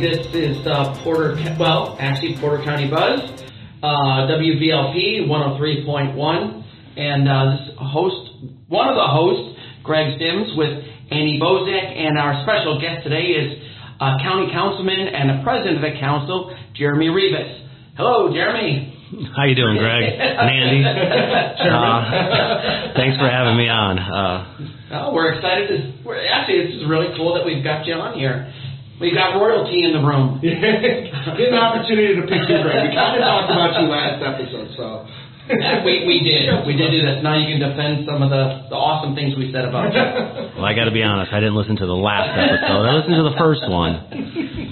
This is uh, Porter, well, actually Porter County Buzz, uh, WVLP 103.1, and uh, this host, one of the hosts, Greg Sims, with Andy Bozek, and our special guest today is uh, County Councilman and the President of the Council, Jeremy Rivas. Hello, Jeremy. How you doing, Greg? Andy. Uh, thanks for having me on. Uh, well, we're excited. To, we're, actually, this is really cool that we've got you on here. We got royalty in the room. Get an opportunity to pick you, Greg. We kind of talked about you last episode, so. we, we did. We did do that. Now you can defend some of the, the awesome things we said about you. Well, I got to be honest. I didn't listen to the last episode. I listened to the first one.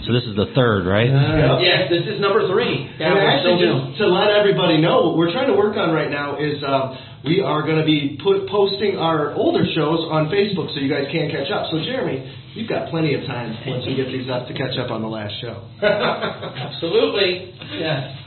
So this is the third, right? Uh, yes, this is number three. Yeah, and actually, just to let everybody know, what we're trying to work on right now is um, we are going to be put, posting our older shows on Facebook so you guys can catch up. So, Jeremy, you've got plenty of time once we get these up to catch up on the last show. Absolutely. Yes.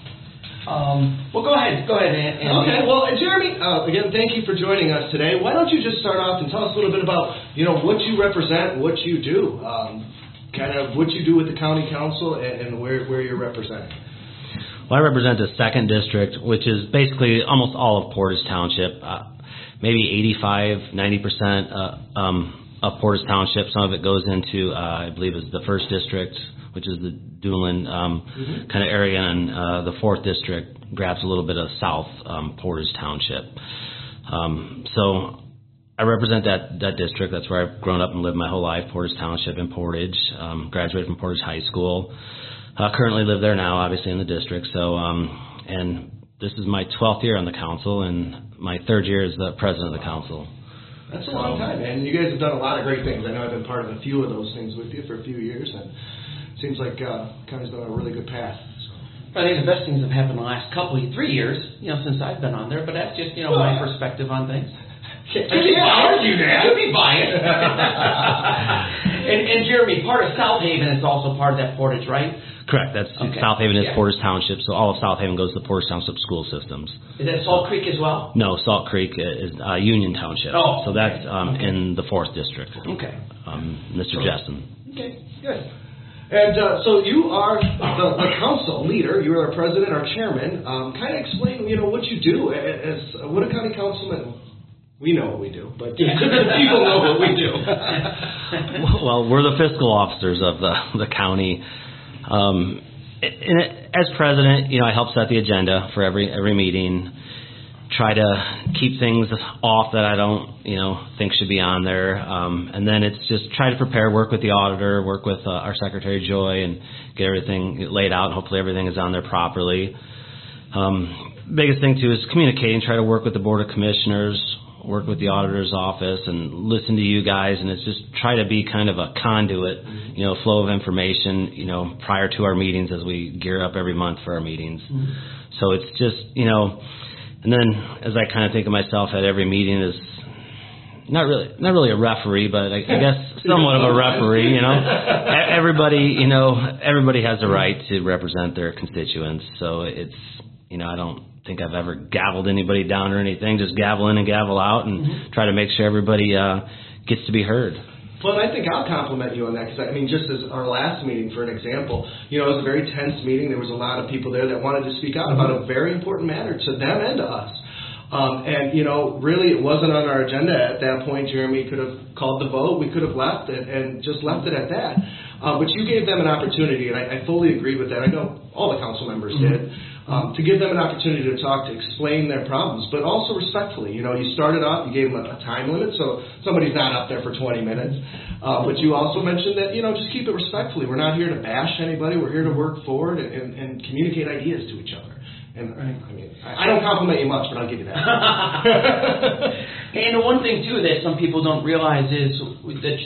Um, well, go ahead. Go ahead, Andy. Okay. Well, Jeremy, uh, again, thank you for joining us today. Why don't you just start off and tell us a little bit about, you know, what you represent, what you do, um, kind of what you do with the county council, and, and where where you're representing. Well, I represent the second district, which is basically almost all of Portage Township. Uh, maybe 85, 90 percent uh, um, of Portage Township. Some of it goes into, uh, I believe, is the first district which is the Duneland um, mm-hmm. kind of area, and uh, the fourth district grabs a little bit of South um, Portage Township. Um, so I represent that that district. That's where I've grown up and lived my whole life. Portage Township in Portage. Um, graduated from Portage High School. Uh, currently live there now, obviously in the district. So um, and this is my 12th year on the council, and my third year as the president of the council. That's a long time, man. You guys have done a lot of great things. I know I've been part of a few of those things with you for a few years, and it seems like uh, county's been on a really good path. I think the best things have happened in the last couple, three years, you know, since I've been on there. But that's just, you know, my perspective on things. I can't argue that. Could be biased. and, and Jeremy, part of South Haven is also part of that Portage, right? Correct. That's okay. South Haven is yeah. Portage Township, so all of South Haven goes to the Portage Township school systems. Is that Salt Creek as well? No, Salt Creek is uh, Union Township. Oh, so that's um, okay. in the fourth district. Okay. Um, Mr. So, Jessen. Okay, good. And uh, so you are the, the, council leader. You are our president, our chairman. Um, kind of explain, you know, what you do as uh, Wood County councilman. We know what we do, but people know what we do. well, we're the fiscal officers of the the county. Um, and as president, you know, I help set the agenda for every every meeting try to keep things off that I don't, you know, think should be on there. Um, and then it's just try to prepare, work with the auditor, work with uh, our secretary Joy, and get everything laid out. Hopefully, everything is on there properly. Um, biggest thing too is communicating. Try to work with the board of commissioners, work with the auditor's office, and listen to you guys. And it's just try to be kind of a conduit, you know, flow of information, you know, prior to our meetings as we gear up every month for our meetings. Mm-hmm. So it's just, you know and then as I kind of think of myself at every meeting is not really not really a referee, but I, I guess somewhat of a referee. You know, everybody you know everybody has a right to represent their constituents. So it's you know I don't think I've ever gavelled anybody down or anything. Just gavel in and gavel out, and mm-hmm. try to make sure everybody uh, gets to be heard. Well, I think I'll compliment you on that because I mean, just as our last meeting, for an example, you know, it was a very tense meeting. There was a lot of people there that wanted to speak out about a very important matter to them and to us. Um, and you know, really, it wasn't on our agenda at that point. Jeremy could have called the vote. We could have left it and just left it at that. Uh, but you gave them an opportunity, and I, I fully agree with that. I know all the council members mm-hmm. did um, to give them an opportunity to talk, to explain their problems, but also respectfully. You know, you started off, you gave them a, a time limit, so somebody's not up there for 20 minutes. Uh, but you also mentioned that, you know, just keep it respectfully. We're not here to bash anybody. We're here to work forward and, and, and communicate ideas to each other. And I, I mean, I, I don't compliment you much, but I'll give you that. and the one thing too that some people don't realize is that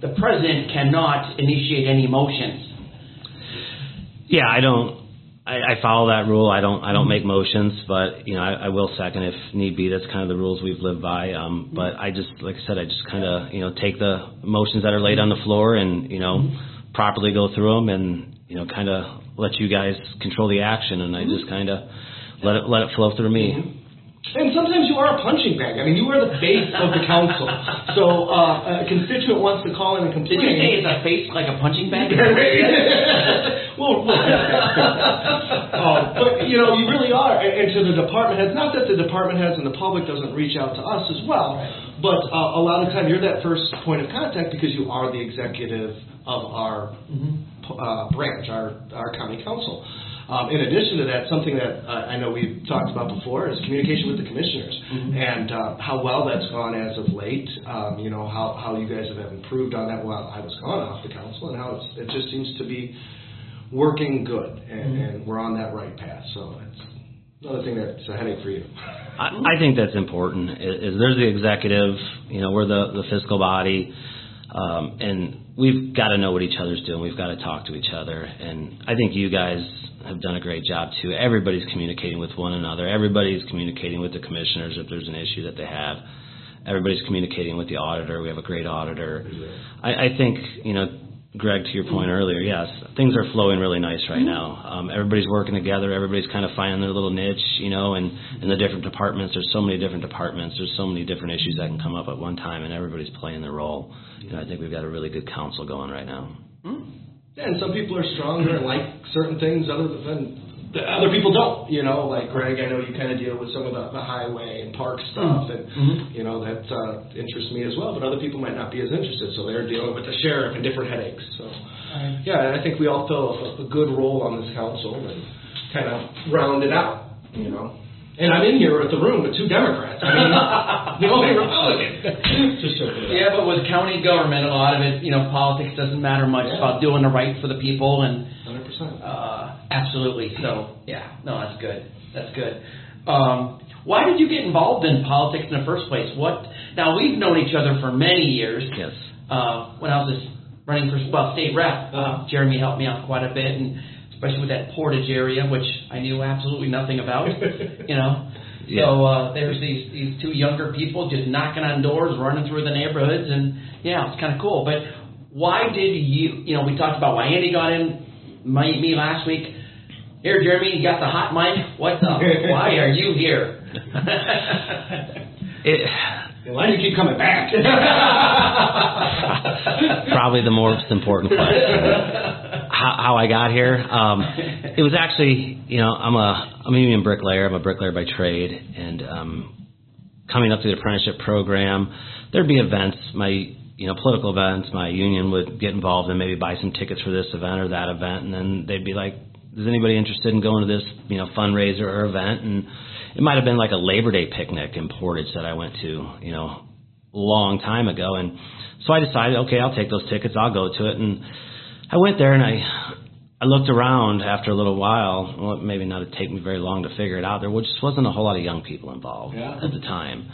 the president cannot initiate any motions. Yeah, I don't. I, I follow that rule. I don't I don't mm-hmm. make motions, but you know I, I will second if need be. That's kind of the rules we've lived by. Um, mm-hmm. but I just like I said, I just kind of you know take the motions that are laid on the mm-hmm. floor and you know properly go through them and you know kind of let you guys control the action, and I just kind of let it let it flow through me. And sometimes you are a punching bag. I mean, you are the face of the council. So uh, a constituent wants to call in and complain. Did you say it's a face like a punching bag? uh, but you know, you really are, and, to the department heads. Not that the department heads and the public doesn't reach out to us as well, but uh, a lot of time you're that first point of contact because you are the executive of our uh, branch, our our county council. Um, in addition to that, something that uh, I know we've talked about before is communication with the commissioners and uh, how well that's gone as of late. Um, you know how, how you guys have improved on that while I was gone off the council, and how it's, it just seems to be working good, and, and we're on that right path. So it's another thing that's a headache for you. I, I think that's important. Is, is there's the executive, you know, we're the the fiscal body, um, and we've got to know what each other's doing. We've got to talk to each other, and I think you guys have done a great job too. Everybody's communicating with one another. Everybody's communicating with the commissioners if there's an issue that they have. Everybody's communicating with the auditor. We have a great auditor. I, I think you know. Greg, to your point earlier, yes, things are flowing really nice right now. Um, everybody's working together. Everybody's kind of finding their little niche, you know, and in the different departments. There's so many different departments. There's so many different issues that can come up at one time, and everybody's playing their role. You know, I think we've got a really good council going right now. Yeah, and some people are stronger and like certain things other than the other people don't. You know, like Greg, I know you kind of deal with some of the, the highway and park stuff, and you know that uh, interests me as well. But other people might not be as interested, so they're dealing with the sheriff and different headaches. So, yeah, I think we all fill a, a good role on this council and kind of round it out. You know. And I'm in here at the room with two Democrats. I mean, the only Republican. Just joking. Yeah, but with county government, a lot of it, you know, politics doesn't matter much. It's about doing the right for the people, and Hundred percent. uh, absolutely. So, yeah, no, that's good. That's good. Um, why did you get involved in politics in the first place? What? Now we've known each other for many years. Yes. Uh, when I was just running for well state rep, Uh-huh. Jeremy helped me out quite a bit, and especially with that Portage area, which I knew absolutely nothing about. you know. Yeah. So uh, there's these these two younger people just knocking on doors, running through the neighborhoods, and yeah, it's kind of cool. But why did you? You know, we talked about why Andy got in my, me last week. Here, Jeremy, you got the hot mic. What the? why are you here? It, Why do you keep coming back? probably the most important question. How, how I got here? Um, it was actually, you know, I'm a I'm a union bricklayer. I'm a bricklayer by trade, and um, coming up to the apprenticeship program, there'd be events. My you know political events. My union would get involved and maybe buy some tickets for this event or that event, and then they'd be like, "Is anybody interested in going to this you know fundraiser or event?" And it might have been like a Labor Day picnic in Portage that I went to, you know, a long time ago. And so I decided, okay, I'll take those tickets. I'll go to it. And I went there and I, I looked around after a little while. Well, maybe not it'd take me very long to figure it out. There just wasn't a whole lot of young people involved Yeah. at the time.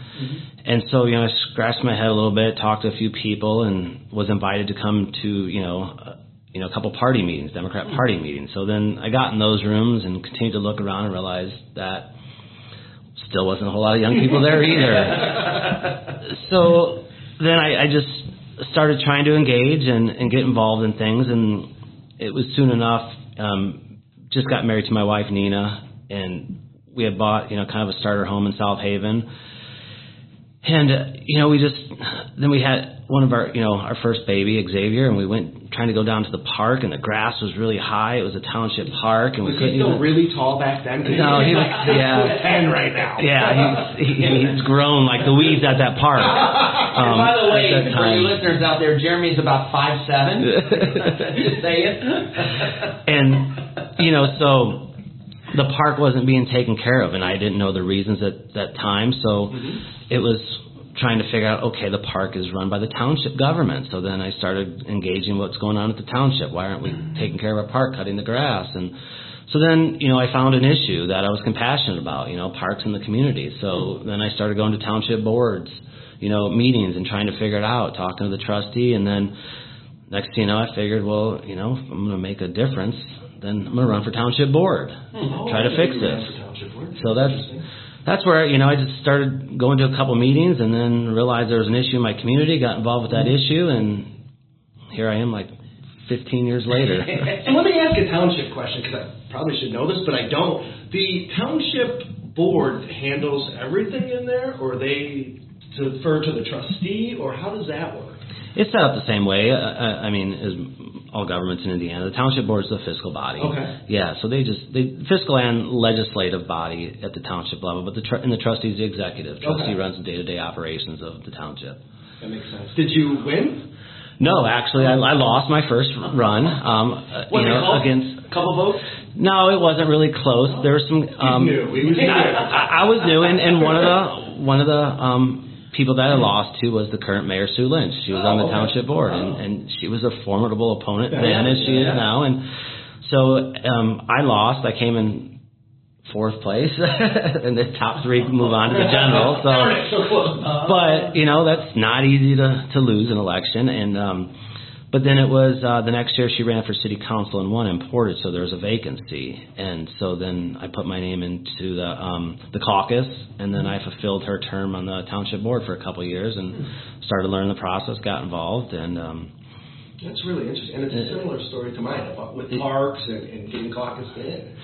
And so, you know, I scratched my head a little bit, talked to a few people, and was invited to come to, you know, uh, you know, a couple party meetings, Democrat party meetings. So then I got in those rooms and continued to look around and realized that still wasn't a whole lot of young people there either. so then I, I just started trying to engage and, and get involved in things, and it was soon enough. Um, just got married to my wife Nina, and we had bought you know kind of a starter home in South Haven. And uh, you know, we just then we had one of our you know our first baby Xavier, and we went trying to go down to the park, and the grass was really high. It was a township park, and we couldn't he still even. really tall back then. No, he was- yeah. ten right now. Yeah, he's, he, he's grown like the weeds at that park. Um, way, that for you time. listeners out there, Jeremy's about five seven. Just saying. and you know, so the park wasn't being taken care of, and I didn't know the reasons at that time. So mm-hmm. it was trying to figure out, okay, the park is run by the township government. So then I started engaging what's going on at the township. Why aren't we mm-hmm. taking care of our park, cutting the grass? And so then, you know, I found an issue that I was compassionate about, you know, parks in the community. So mm-hmm. then I started going to township boards, you know, meetings and trying to figure it out, talking to the trustee, and then next thing you know, I figured, well, you know, if I'm going to make a difference, then I'm going to run for township board, Oh, try to fix didn't know oh, you ran this. board. So that's that's where you know I just started going to a couple meetings, and then realized there was an issue in my community, got involved with that hmm. issue, and here I am, like 15 years later. So let me ask a township question because I probably should know this, but I don't. The township board handles everything in there, or they defer to the trustee, or how does that work? It's set up the same way. Uh, uh, I mean, as all governments in Indiana. The township board is the fiscal body. Okay. Yeah, so they just they fiscal and legislative body at the township level, but the tr- and the trustee is the executive. Trustee Okay. runs the day-to-day operations of the township. That makes sense. Did you win? No, actually, I, I lost my first run. Um, uh, Was you know, against A couple votes? no, it wasn't really close. There was some. Um, new. He was new. I, I was new, and, and one of the one of the um, people that I lost to was the current mayor Sue Lynch. She was on Oh, the okay. township board, and, Oh. and she was a formidable opponent Yeah, then, as she yeah. is now. And so um, I lost. I came in fourth place, and the top three move on to the general. So Darn it, so close. but you know that's not easy to to lose an election and um but then it was uh the next year she ran for city council and won in Portage so there was a vacancy and so then I put my name into the um the caucus and then I fulfilled her term on the township board for a couple of years and started learning the process got involved and um That's really interesting, and it's a similar story to mine about with parks and, and getting caucused in.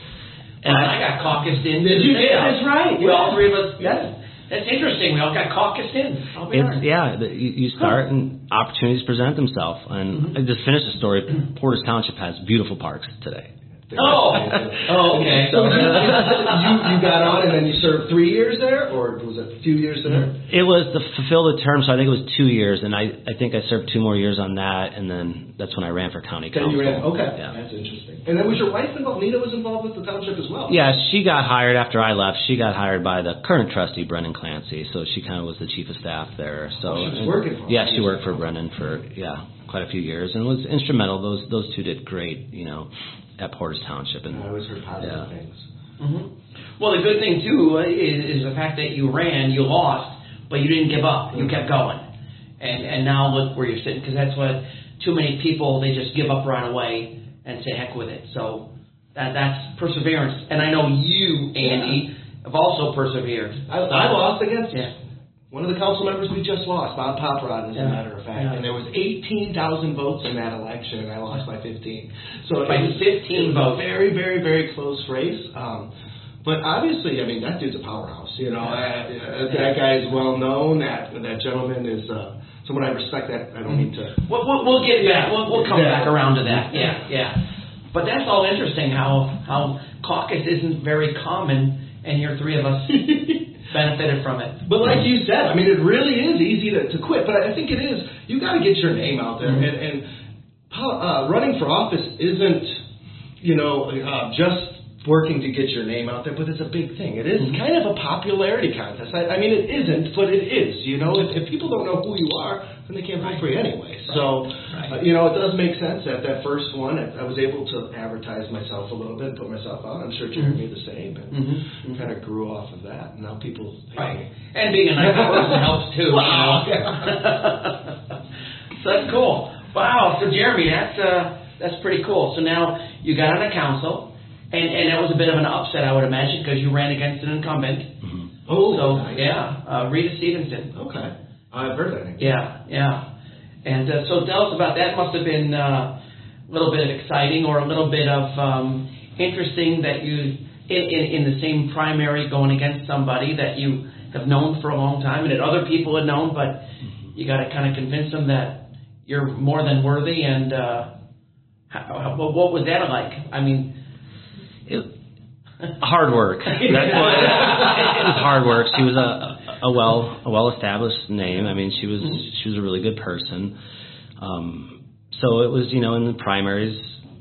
and I, got caucused in. Did you? state That's right, We all three of us. Yeah. That's interesting. We all got caucused in. It's yeah, you, you start and opportunities present themselves. And mm-hmm. I just finished the story. Portage Township has beautiful parks today. Oh. Oh, okay. So you, you you got on and then you served three years there, or was it a few years there? It was to fulfill the term, so I think it was two years, and I I think I served two more years on that, and then that's when I ran for county Then council. you ran. Okay, Yeah. that's interesting. And then was your wife involved? Nina was involved with the township as well. Yeah, she got hired after I left. She got hired by the current trustee, Brendan Clancy. So she kind of was the chief of staff there. So Oh, she was working for. Yeah, she worked for Brendan for yeah quite a few years and was instrumental. Those those two did great, you know, at Portage Township. And I always heard positive Yeah. things. hmm Well, the good thing too is, is the fact that you ran, you lost, but you didn't give up. You kept going, and and now look where you're sitting. Because that's what too many people they just give up right away and say heck with it. So that that's perseverance. And I know you, Andy, have also persevered. I, I lost against Yeah. One of the council members we just lost, Bob Poparad, as Yeah. a matter of fact. Yeah. And there was 18,000 votes in that election, and I lost by 15. So By it was, 15 it was votes. a very, very, very close race. Um, but obviously, I mean, that dude's a powerhouse. You know, uh, that guy is well known. That that gentleman is uh, someone I respect. That I don't need to. We'll, we'll, we'll get back. We'll, we'll come Yeah. back around to that. Yeah, yeah. But that's all interesting. How how caucus isn't very common, and your three of us benefited from it. But like you said, I mean, it really is easy to, to quit. But I think it is. You got to get your name out there, and, and po- uh, running for office isn't, you know, uh, just working to get your name out there, but it's a big thing. It is kind of a popularity contest. I, I mean, it isn't, but it is. You know, if, if people don't know who you are, then they can't vote for you anyway. So, Right. uh, you know, it does make sense that that first one, I, I was able to advertise myself a little bit, put myself out. I'm sure Jeremy the same, and Mhm. kind of grew off of that. And now people, Right. And being a nice person helps too. Wow. You know? so that's cool. Wow. So Jeremy, that's uh, that's pretty cool. So now you got on a council, and and that was a bit of an upset, I would imagine, because you ran against an incumbent. Oh, So nice. yeah, uh, Rita Stevenson. Okay. I've heard that name. Yeah, yeah. And uh, so tell us about that. Must have been uh, a little bit of exciting or a little bit of um, interesting that you in, in in the same primary going against somebody that you have known for a long time and that other people had known, but you got to kind of convince them that you're more than worthy. And uh, how, how, what what was that like? I mean, it, hard work. That's what it was. Hard work. She was a a well a well established name. I mean, she was she was a really good person. Um, so it was you know in the primaries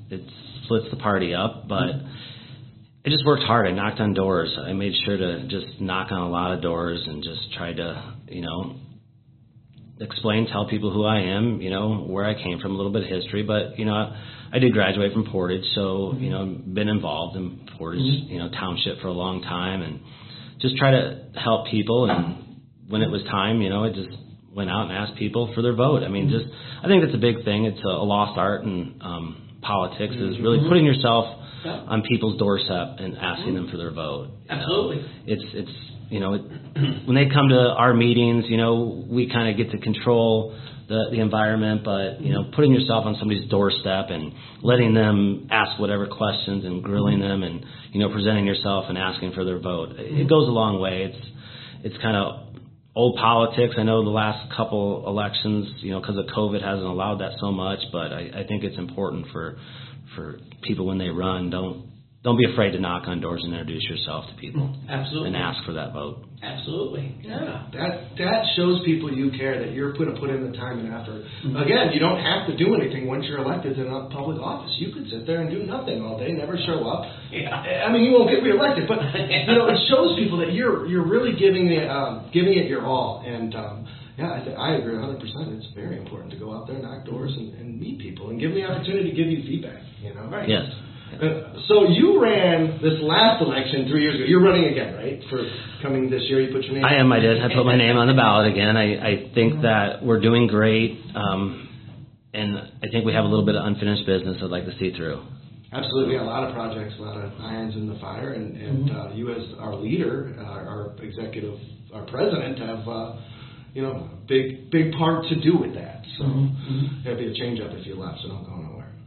it splits the party up, but I just worked hard. I knocked on doors. I made sure to just knock on a lot of doors and just tried to you know explain, tell people who I am, you know, where I came from, a little bit of history. But you know, I I did graduate from Portage, so you know, been involved in Portage, mm-hmm. you know, township for a long time, and just try to help people. And when it was time, you know, I just went out and asked people for their vote. I mean, mm-hmm. just I think that's a big thing. It's a, a lost art in um, politics is really mm-hmm. putting yourself Yeah. on people's doorstep and asking them for their vote. you know. Absolutely. It's it's you know when they come to our meetings, you know we kind of get to control the the environment, but you know putting yourself on somebody's doorstep and letting them ask whatever questions and grilling them and you know presenting yourself and asking for their vote, it goes a long way. It's it's kind of old politics. I know the last couple elections, you know, because of COVID, hasn't allowed that so much. But I, I think it's important for for people when they run, don't don't be afraid to knock on doors and introduce yourself to people Absolutely. and ask for that vote. Absolutely. Yeah. That that shows people you care that you're going to put in the time and effort. Mm-hmm. Again, you don't have to do anything once you're elected in a public office. You could sit there and do nothing all day, never show up. Yeah. I mean, you won't get reelected, but you know, it shows people that you're you're really giving it um, giving it your all. And um, yeah, I, th- I agree 100. percent It's very important to go out there, knock doors, and, and meet people, and give them the opportunity to give you feedback. You know, right? Yes. Uh, so you ran this last election three years ago. You're running again, right? For coming this year, you put your name. I am. I did. I put my name on the ballot again. I, I think that we're doing great, um, and I think we have a little bit of unfinished business I'd like to see through. Absolutely, a lot of projects, a lot of irons in the fire, and, and uh, you as our leader, uh, our executive, our president, have uh, you know big big part to do with that. So it'd be a change up if you left, so don't go.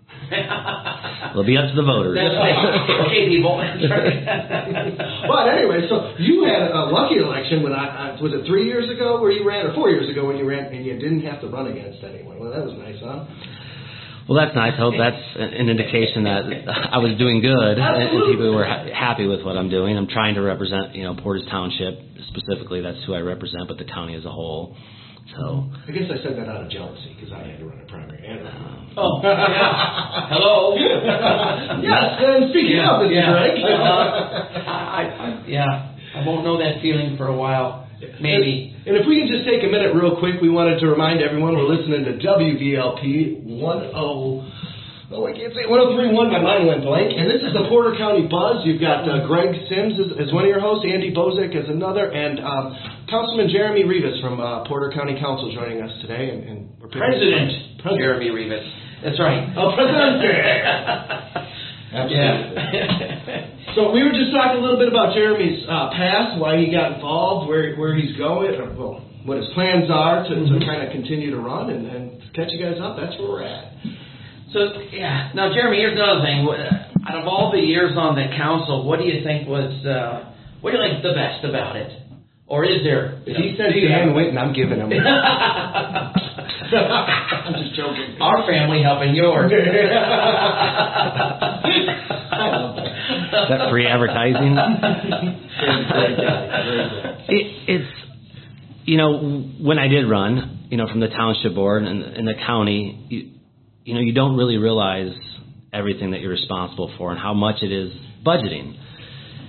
It'll be up to the voters. That's okay, people. but anyway, so you had a lucky election when I, I was it three years ago where you ran, or four years ago when you ran, and you didn't have to run against anyone. Well, that was nice, huh? Well, that's nice. I hope that's an indication that I was doing good and, and people were ha- happy with what I'm doing. I'm trying to represent, you know, Portage Township specifically. That's who I represent, but the county as a whole. So I guess I said that out of jealousy because I had to run a primary. And, oh, yeah. Hello. yes, and speaking Yeah, of, Mr. yeah. Drake. Uh, I, I, yeah, I won't know that feeling for a while. Maybe. And if we can just take a minute real quick, we wanted to remind everyone we're listening to WVLP 10. Oh, I can't say 1031. My mind went blank. And this is the Porter County Buzz. You've got uh, Greg Sims as, as one of your hosts, Andy Bozek as another, and um, Councilman Jeremy Rivas from uh, Porter County Council joining us today. And, and we're President, President. Jeremy Rivas. That's right. Oh, President. yeah. So we were just talking a little bit about Jeremy's uh, past, why he got involved, where where he's going, or, well, what his plans are to, to kind of continue to run, and, and catch you guys up. That's where we're at. So yeah. Now, Jeremy, here's another thing. Out of all the years on the council, what do you think was uh, what do you like the best about it? Or is there? If he says you Dan have- Whitten, I'm giving him. I'm just joking. Our family helping yours. I love that. is that free advertising? Great guy, great guy. It, it's you know when I did run, you know from the township board and, and the county, you, you know you don't really realize everything that you're responsible for and how much it is budgeting.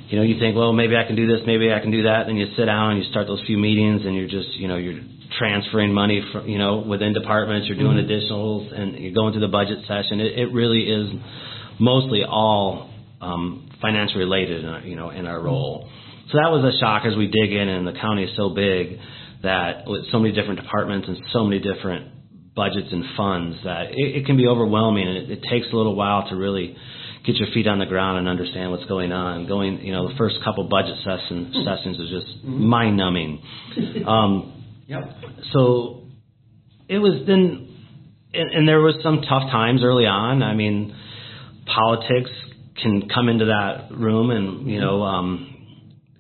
You know, you think, well, maybe I can do this, maybe I can do that. Then you sit down and you start those few meetings, and you're just, you know, you're transferring money from, you know, within departments. You're doing additionals, and you're going through the budget session. It, it really is mostly all um, financial related, in our, you know, in our role. So that was a shock as we dig in, and the county is so big that with so many different departments and so many different budgets and funds that it, it can be overwhelming, and it, it takes a little while to really get your feet on the ground and understand what's going on. Going, you know, the first couple budget session, hmm. sessions was just hmm. mind numbing. Um, Yep. so it was then, and, and there was some tough times early on. I mean, politics can come into that room, and you know, hmm. um,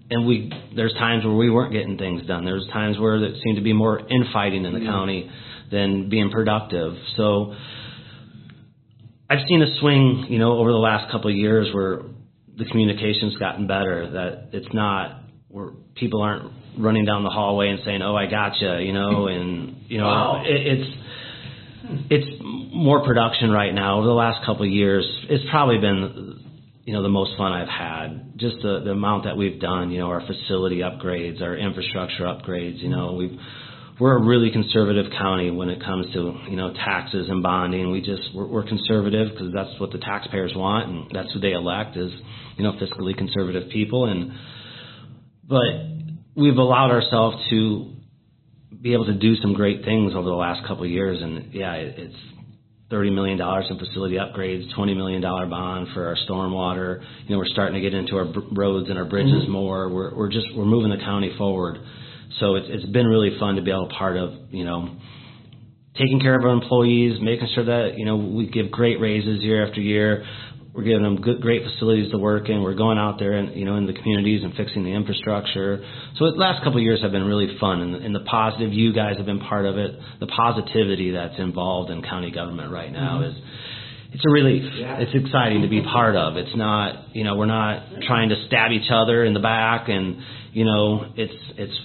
and we there's times where we weren't getting things done. There's times where there seemed to be more infighting in the county than being productive. So I've seen a swing, you know, over the last couple of years where the communication's gotten better. That it's not where people aren't running down the hallway and saying, "Oh, I gotcha," you know, and you know, Wow. it, it's it's more production right now. Over the last couple of years, it's probably been you know the most fun I've had. Just the the amount that we've done. You know, our facility upgrades, our infrastructure upgrades. You know, we've we're a really conservative county when it comes to you know taxes and bonding. We just we're, we're conservative because that's what the taxpayers want, and that's who they elect is you know fiscally conservative people. And but we've allowed ourselves to be able to do some great things over the last couple of years, and yeah, it's thirty million dollars in facility upgrades, twenty million dollar bond for our stormwater. You know, we're starting to get into our roads and our bridges mm-hmm. more. We're we're just we're moving the county forward. So it's it's been really fun to be able to part of you know taking care of our employees, making sure that you know we give great raises year after year. we're giving them good, great facilities to work in. We're going out there and you know in the communities and fixing the infrastructure. So the last couple of years have been really fun, and, and the positive you guys have been part of it. The positivity that's involved in county government right now Mm-hmm. is it's a relief. Yeah. It's exciting to be part of. It's not you know we're not trying to stab each other in the back, and you know it's it's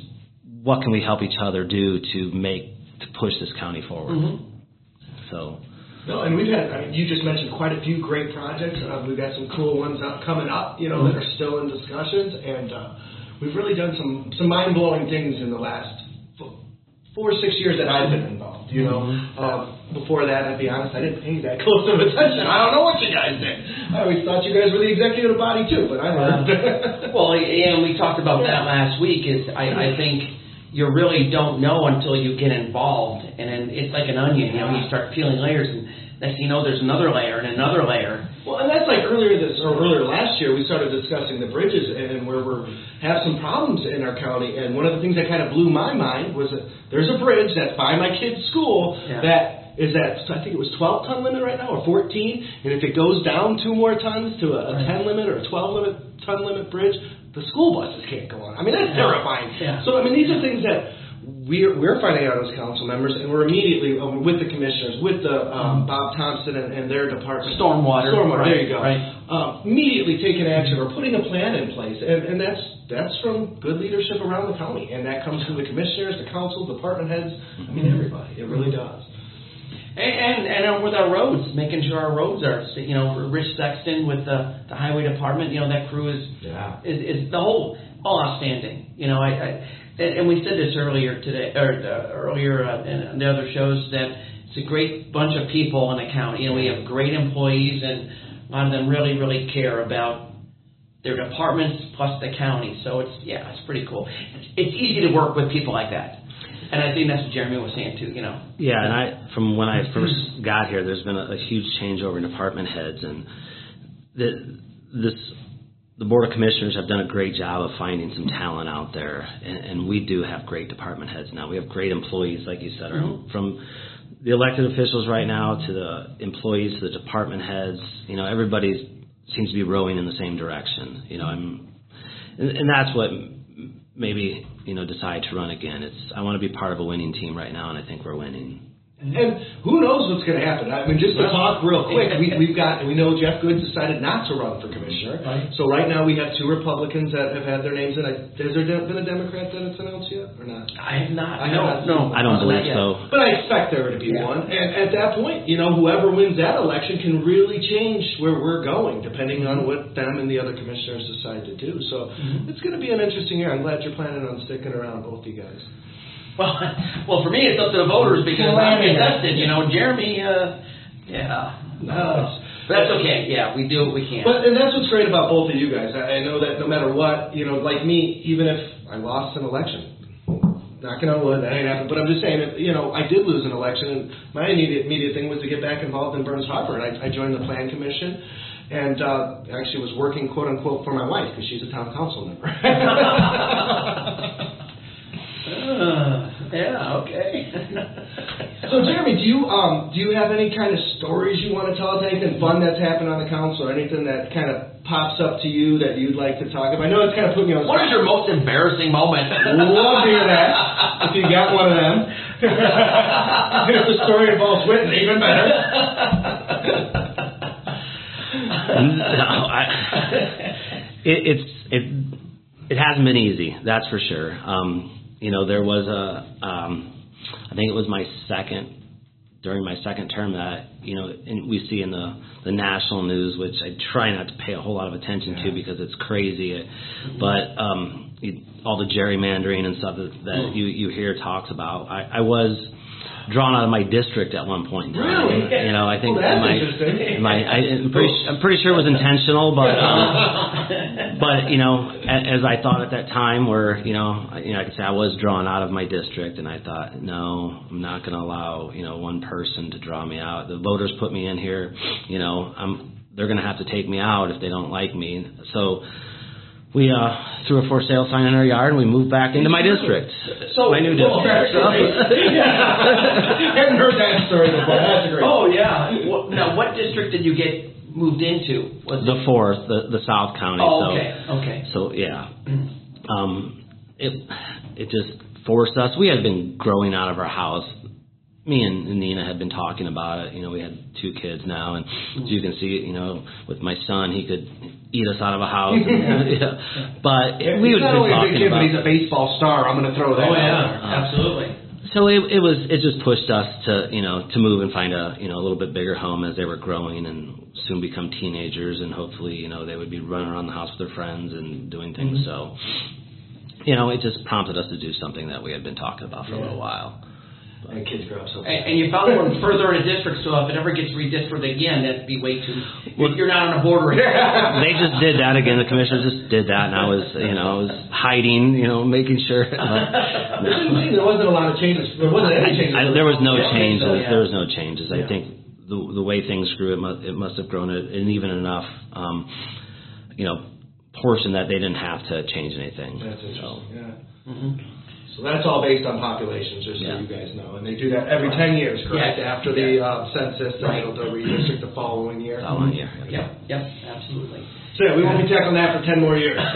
what can we help each other do to make to push this county forward. Mm-hmm. So. No, and we've had, I mean, you just mentioned quite a few great projects. Uh, we've got some cool ones up, coming up, you know, that are still in discussions. And uh, we've really done some, some mind blowing things in the last f- four or six years that I've been involved, you know. Uh, before that, I'd be honest, I didn't pay that close of attention. I don't know what you guys did. I always thought you guys were the executive body too, but I learned. Well, and we talked about that last week. Is I, I think you really don't know until you get involved, and then it's like an onion. You know, you start peeling layers, and next you know, there's another layer and another layer. Well, and that's like earlier this or earlier last year, we started discussing the bridges and where we have some problems in our county. And one of the things that kind of blew my mind was that there's a bridge that's by my kid's school Yeah. that is at I think it was 12 ton limit right now or 14, and if it goes down two more tons to a, a 10 limit or a 12 limit ton limit bridge, the school buses can't go on. I mean that's terrifying. Yeah. So I mean these are things that we're, we're finding out as council members, and we're immediately uh, with the commissioners, with the um, Bob Thompson and, and their department. Stormwater. Stormwater. Right, there you go. right. Um, immediately taking action or putting a plan in place, and, and that's that's from good leadership around the county, and that comes from the commissioners, the council, department heads. I mean, everybody. It really does. And, and and with our roads, making sure our roads are, you know, Rich Sexton with the the highway department, you know, that crew is Yeah. is, is the whole all outstanding. You know, I, I and, and we said this earlier today or uh, earlier uh, in the other shows that it's a great bunch of people in the county. You know, we have great employees, and a lot of them really really care about their departments plus the county. So it's yeah, it's pretty cool. It's, it's easy to work with people like that. And I think that's what Jeremy was saying too. You know. Yeah, and I from when I first got here, there's been a, a huge changeover in department heads, and the, this the board of commissioners have done a great job of finding some talent out there, and, and we do have great department heads now. We have great employees, like you said, Mhm. from the elected officials right now to the employees to the department heads. You know, everybody seems to be rowing in the same direction. You know, I'm, and, and that's what maybe you know decide to run again. It's I want to be part of a winning team right now, and I think we're winning. And who knows what's going to happen? I mean, just to talk real quick, we, we've got we know Jeff Goods decided not to run for commissioner. Right. So right now we have two Republicans that have had their names in. I- Has there been a Democrat that it's announced yet or not? I have not. I no, haven't. no. I don't believe so. But I expect there to be Yeah. one. And at that point, you know, whoever wins that election can really change where we're going, depending on what them and the other commissioners decide to do. So Mhm. it's going to be an interesting year. I'm glad you're planning on sticking around, both you guys. Well, well, for me, it's up to the voters because I'm Yeah. invested. You know, Jeremy. Uh, yeah. No. But that's okay. Yeah, we do what we can. But and that's what's great about both of you guys. I, I know that no matter what, you know, like me, even if I lost an election, knocking on wood, that ain't happening. But I'm just saying, that, you know, I did lose an election, and my immediate immediate thing was to get back involved in Burns Harbor, and I, I joined the Plan Commission, and uh, actually was working quote unquote for my wife because she's a town council member. Uh, yeah. Okay. So Jeremy, do you um do you have any kind of stories you want to tell us? Anything fun that's happened on the council, or anything that kind of pops up to you that you'd like to talk about? I know it's kind of put me on. what is your most embarrassing moment? Love to hear that. If you got one of them. if the story involves Whitten, even better. no, I, it, it's it it hasn't been easy. That's for sure. Um, you know, there was a um, I think it was my second during my second term that you know and we see in the the national news, which I try not to pay a whole lot of attention to because it's crazy. But um, you, all the gerrymandering and stuff that, that you you hear talks about. I, I was drawn out of my district at one point in time. Really? You know, I think Well, that's my, interesting. my I, I'm pretty I'm pretty sure it was intentional, but um, but you know, a- as I thought at that time, where you know, I- you know, I could say I was drawn out of my district, and I thought, no, I'm not going to allow you know one person to draw me out. The voters put me in here, you know, I'm they're going to have to take me out if they don't like me. So we uh, threw a for sale sign in our yard, and we moved back into my district. So- my new well, district. yeah. Hadn't heard that story before. That's great. oh yeah. Now, what district did you get moved into? Was The fourth, the the South County. Oh, so, okay, okay. So yeah, um, it it just forced us. We had been growing out of our house. Me and, and Nina had been talking about it. You know, we had two kids now, and as you can see, you know, with my son, he could eat us out of a house. yeah. But we he's would not been only a talking big kid, about. but he's a baseball star. I'm going to throw that. Oh out yeah, there. absolutely. so it, it was it just pushed us to you know to move and find a you know a little bit bigger home as they were growing and soon become teenagers and hopefully you know they would be running around the house with their friends and doing things mm-hmm. so you know it just prompted us to do something that we had been talking about for a little while And kids grow up so And, and you found one further in a district, so if it ever gets redistricted again, that'd be way too. Well- you're not on a border. they just did that again the commissioners just did that and I was you know I was hiding you know making sure It there wasn't a lot of changes. There wasn't any changes. I, there was no Yeah, changes. so, yeah. There was no changes. I Yeah. think the the way things grew, it must it must have grown it, and even enough, um, you know, portion that they didn't have to change anything. That's So, interesting. Yeah. Mhm. So that's all based on populations, just so Yeah. you guys know. And they do that every 10 years, correct? Yes. After the uh, census, then Right. they'll redistrict the following year. following year. Yep, yep, absolutely. So yeah, we won't be tackling that for 10 more years.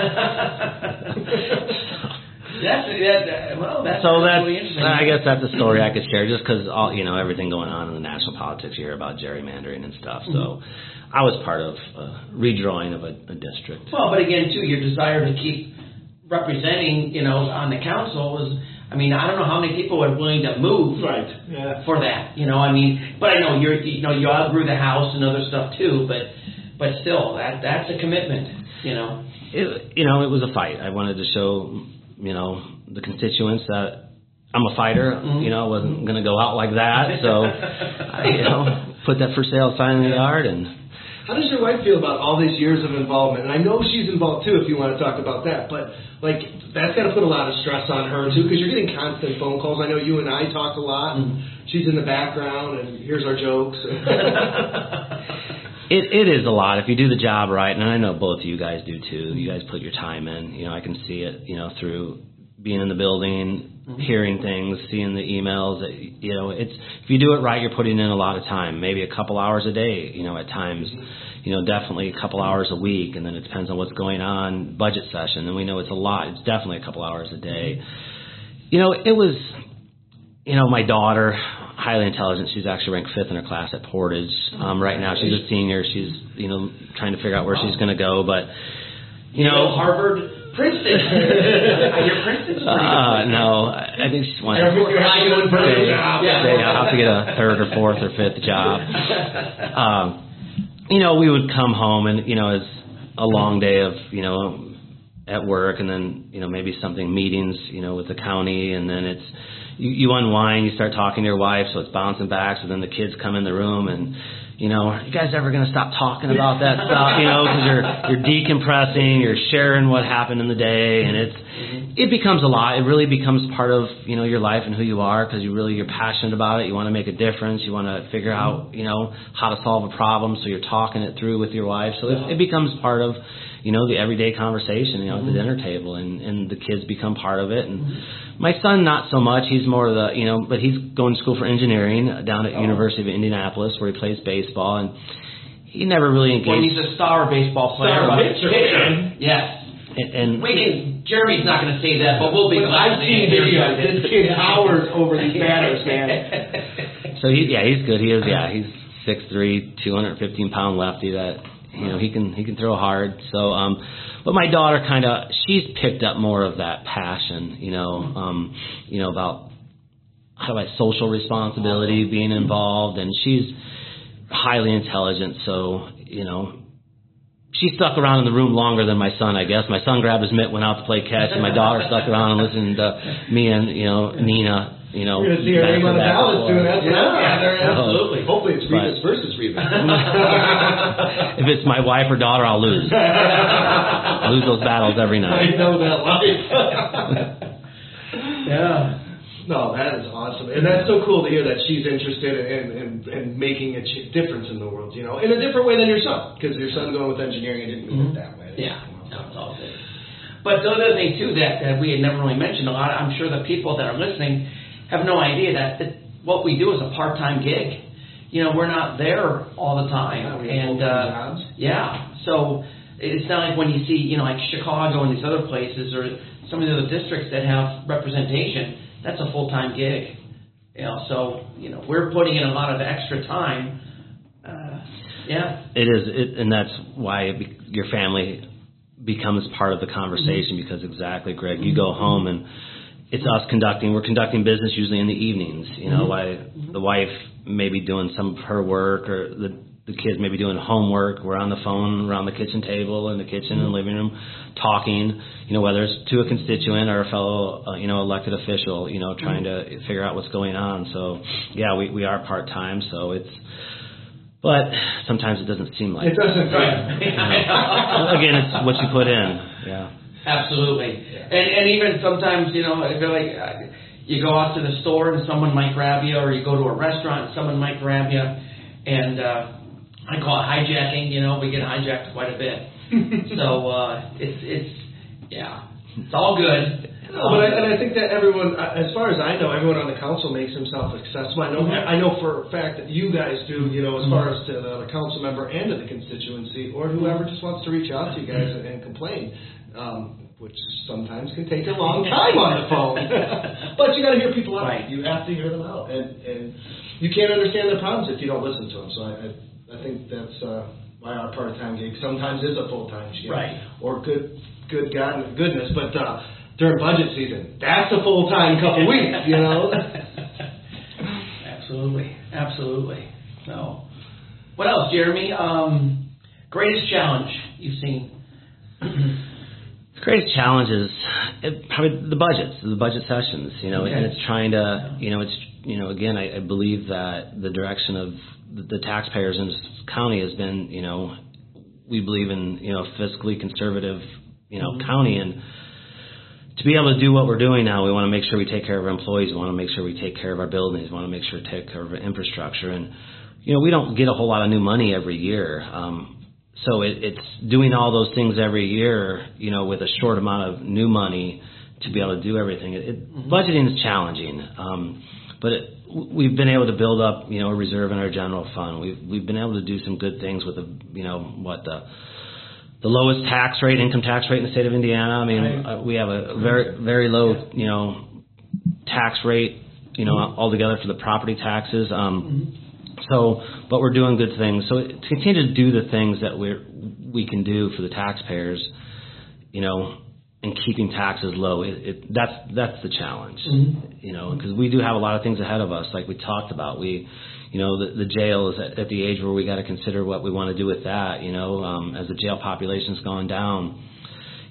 That's that. Well, that's So that's really interesting. I guess that's a story I could share, just because all you know everything going on in the national politics here about gerrymandering and stuff. So Mm-hmm. I was part of a redrawing of a, a district. Well, but again, too, your desire to keep representing, you know, on the council is. I mean, I don't know how many people are willing to move right. Yeah. for that. You know, I mean, but I know you're, you know, you outgrew the house and other stuff too. But, but still, that that's a commitment. You know. it, you know, it was a fight. I wanted to show, you know, the constituents that I'm a fighter. Mhm. You know, I wasn't going to go out like that. So, I, you know, put that for sale sign in the yard and. How does your wife feel about all these years of involvement? And I know she's involved too, if you want to talk about that. But like, that's got to put a lot of stress on her too, because you're getting constant phone calls. I know you and I talk a lot, and mm-hmm. she's in the background, and here's our jokes. It it is a lot if you do the job right, and I know both of you guys do too. You guys put your time in. You know, I can see it. You know, through being in the building, hearing things, seeing the emails. You know, it's if you do it right, you're putting in a lot of time. Maybe a couple hours a day. You know, at times. You know, definitely a couple hours a week, and then it depends on what's going on. Budget session, and we know it's a lot. It's definitely a couple hours a day. You know, it was. You know, my daughter, highly intelligent. She's actually ranked fifth in her class at Portage. Um, right now, she's a senior. She's you know trying to figure out where she's going to go, but you know, Harvard, Princeton. Your Princeton's pretty uh, good. no, I I think she wants. Every- you're having to for Say, a job. Yeah. say I'll have to get a third or fourth or fifth job. Um, you know, we would come home and you know it's a long day of you know at work, and then you know maybe something meetings you know with the county, and then it's you, you unwind, you start talking to your wife, so it's bouncing back. So then the kids come in the room and. You know, are you guys ever going to stop talking about that stuff? You know, because you're you're decompressing, you're sharing what happened in the day, and it's mm-hmm. it becomes a lot. It really becomes part of you know your life and who you are because you really you're passionate about it. You want to make a difference. You want to figure out you know how to solve a problem. So you're talking it through with your wife. So it, it becomes part of you know the everyday conversation. You know at the mm-hmm. dinner table, and and the kids become part of it. And my son not so much. He's more of the you know, but he's going to school for engineering down at oh. University of Indianapolis where he plays baseball and. He never really Well, he's a star baseball player. Star but- pitcher. Yes. and, and We can. Jeremy's not going to say that, but we'll be glad I've to seen hear you. videos. This kid towers over these batters, man. So he, yeah, he's good. He is, yeah, he's six three, two hundred fifteen pound lefty that you know he can he can throw hard. So, um, but my daughter kind of she's picked up more of that passion, you know, um, you know about how I social responsibility, being involved, and she's highly intelligent. So you know. She stuck around in the room longer than my son, I guess. My son grabbed his mitt, went out to play catch, and my daughter stuck around and listened to me and you know Nina. You know, You're going to see her name on the back and ballot forth. soon. That's what Yeah, gathering. absolutely. Hopefully it's But- Rivas versus Rivas. if it's my wife or daughter, I'll lose. I lose those battles every night. I know that life. Yeah. No, that is awesome, and that's so cool to hear that she's interested in in, in making a difference in the world. You know, in a different way than your son, because your son going with engineering, it didn't mean mm-hmm. it that way. Yeah, no, it's all good. But the other thing too that, that we had never really mentioned a lot, I'm sure the people that are listening have no idea that, that what we do is a part-time gig. you know, we're not there all the time. Yeah, and uh, yeah, so it's not like when you see, you know, like Chicago and these other places or some of the other districts that have representation, that's a full-time gig. You know, so, you know, we're putting in a lot of extra time. Uh, yeah. It is, it, and that's why it be, your family becomes part of the conversation because exactly, Greg, you go home and it's us conducting. We're conducting business usually in the evenings. You know, mm-hmm. why mm-hmm. the wife may be doing some of her work or the the kids may be doing homework. We're on the phone around the kitchen table in the kitchen and mm-hmm. living room, talking. You know, whether it's to a constituent or a fellow, uh, you know, elected official. You know, trying to figure out what's going on. So, yeah, we we are part time. So it's, but sometimes it doesn't seem like. It doesn't. Again, it's what you put in. Yeah. Absolutely. And and even sometimes, you know, I feel like uh, you go out to the store and someone might grab you, or you go to a restaurant and someone might grab you, and uh, I call it hijacking. You know, we get hijacked quite a bit. so uh, it's it's yeah, it's all good. No, but I, and I think that everyone, uh, as far as I know, everyone on the council makes himself accessible. I know, Mhm. I know for a fact that you guys do. You know, as far as to the, the council member and to the constituency, or whoever just wants to reach out to you guys and, and complain, um, which sometimes can take a long time on the phone. but you got to hear people out. Right. You have to hear them out, and and you can't understand their problems if you don't listen to them. So I, I, I think that's uh, why our part-time gig sometimes is a full-time gig, Right. Or good, good God, goodness, but. uh during budget season. That's a full time couple weeks, you know. absolutely, absolutely. So, what else, Jeremy? Um, greatest challenge you've seen? Greatest challenge is it, probably the budgets, the budget sessions. You know, Okay. and it's trying to, you know, it's you know, again, I, I believe that the direction of the, the taxpayers in this county has been, you know, we believe in, you know, fiscally conservative, you know, county and. To be able to do what we're doing now, we want to make sure we take care of our employees. We want to make sure we take care of our buildings. We want to make sure we take care of our infrastructure. And you know, we don't get a whole lot of new money every year. Um, so it, it's doing all those things every year, you know, with a short amount of new money to be able to do everything. It, it, budgeting is challenging, um, but it, we've been able to build up, you know, a reserve in our general fund. We've we've been able to do some good things with the, you know, what the the lowest tax rate, income tax rate in the state of Indiana. I mean, Right. uh, we have a very very low, you know, tax rate, you know, altogether for the property taxes. Um, so, but we're doing good things. So to continue to do the things that we're we can do for the taxpayers, you know, and keeping taxes low, it, it that's that's the challenge. You know, because we do have a lot of things ahead of us, like we talked about. We, you know, the, the jail is at, at the age where we got to consider what we want to do with that. You know, um, as the jail population's gone down.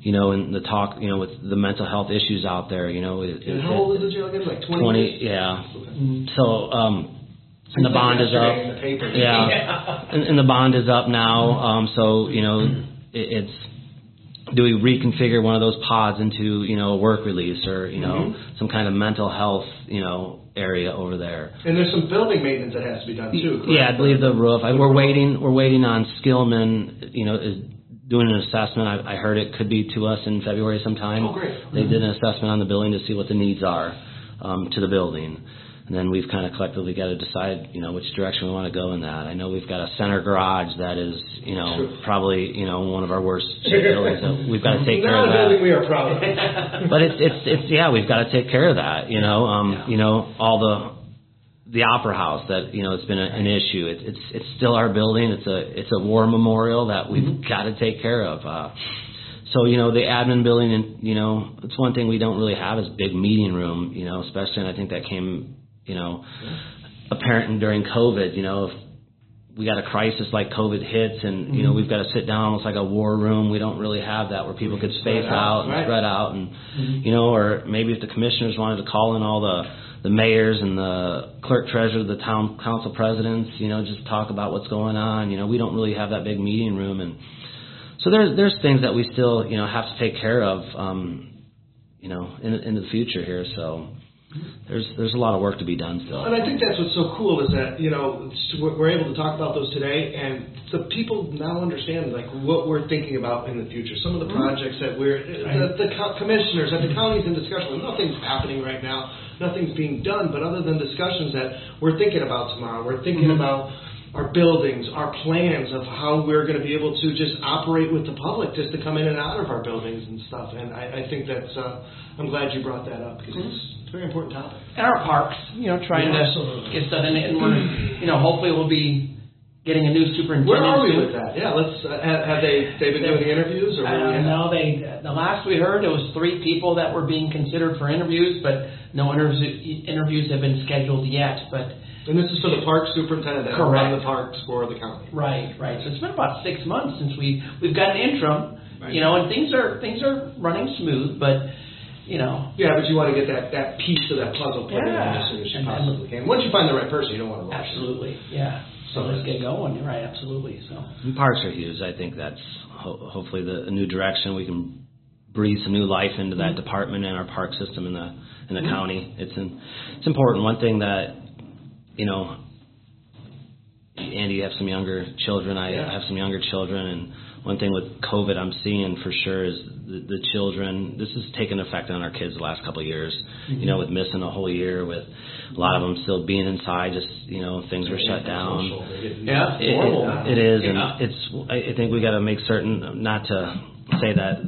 You know, and the talk, you know, with the mental health issues out there, you know, it, and it- how old is the jail again? Like 20? 20, yeah. So, um, and the bond is up. the. Yeah. And, and the bond is up now. Um, so, you know, it, it's, do we reconfigure one of those pods into, you know, a work release or, you know, Mm-hmm. some kind of mental health, you know, area over there? And there's some building maintenance that has to be done too. correct? Yeah, I believe the roof. I, we're waiting. We're waiting on Skillman. You know, is doing an assessment. I, I heard it could be to us in February sometime. Oh, great. They did an assessment on the building to see what the needs are um, to the building, and then we've kind of collectively got to decide, you know, which direction we want to go in that. I know we've got a center garage that is, you know, probably, you know, one of our worst buildings. That we've got to take care of that we are proud of. but it's it's it's yeah, we've got to take care of that. You know, um, Yeah. you know all the the opera house that you know it's been a, an issue. It's it's it's still our building. It's a it's a war memorial that we've got to take care of. Uh, so you know the admin building, and you know it's one thing we don't really have is big meeting room. You know, especially and I think that came you know apparent during COVID. You know, if we got a crisis like COVID hits, and you know we've got to sit down almost like a war room. We don't really have that where people could space Spread out and right. spread out, and you know, or maybe if the commissioners wanted to call in all the the mayors and the clerk treasurer, the town council presidents, you know, just talk about what's going on. You know, we don't really have that big meeting room, and so there's there's things that we still you know have to take care of, um, you know, in in the future here. So there's there's a lot of work to be done still. And I think that's what's so cool is that you know we're we're able to talk about those today, and the people now understand like what we're thinking about in the future. Some of the mm-hmm. projects that we're the, the co- commissioners at the counties in discussion. Nothing's happening right now. Nothing's being done, but other than discussions that we're thinking about tomorrow, we're thinking mm-hmm. about our buildings, our plans of how we're going to be able to just operate with the public, just to come in and out of our buildings and stuff. And I, I think that's. Uh, I'm glad you brought that up because it's a very important topic. And our parks, you know, trying Yeah, to absolutely. get stuff in it, and we're, you know, hopefully we'll be getting a new superintendent. Where are we soon. with that? Yeah, let's. Uh, have, have they they been doing the interviews or? Uh, no, they. The last we heard, it was three people that were being considered for interviews, but no interviews interviews have been scheduled yet. But And this is for the park superintendent Correct. the parks for the county. right, right. So it's been about six months since we we've got an interim, you know, and things are things are running smooth, but you know, Yeah, but you want to get that that piece of that puzzle put in as soon as you And- and- possibly can. Once you find the right person, you don't want to rush. it. absolutely, yeah. So let's get going. You're right, absolutely. So. And parks are huge. I think that's ho- hopefully the a new direction. We can breathe some new life into that mm-hmm. department and our park system in the in the mm-hmm. county. It's in, it's important. One thing that you know, Andy, you have some younger children. I Yeah. have some younger children, and one thing with COVID, I'm seeing for sure is the, the children. This has taken effect on our kids the last couple of years. You know, with missing a whole year, with a lot of them still being inside, just you know, things were shut down. Social, they get Yeah. It- it- it is, Yeah. and it's. I I think we got to make certain not to say that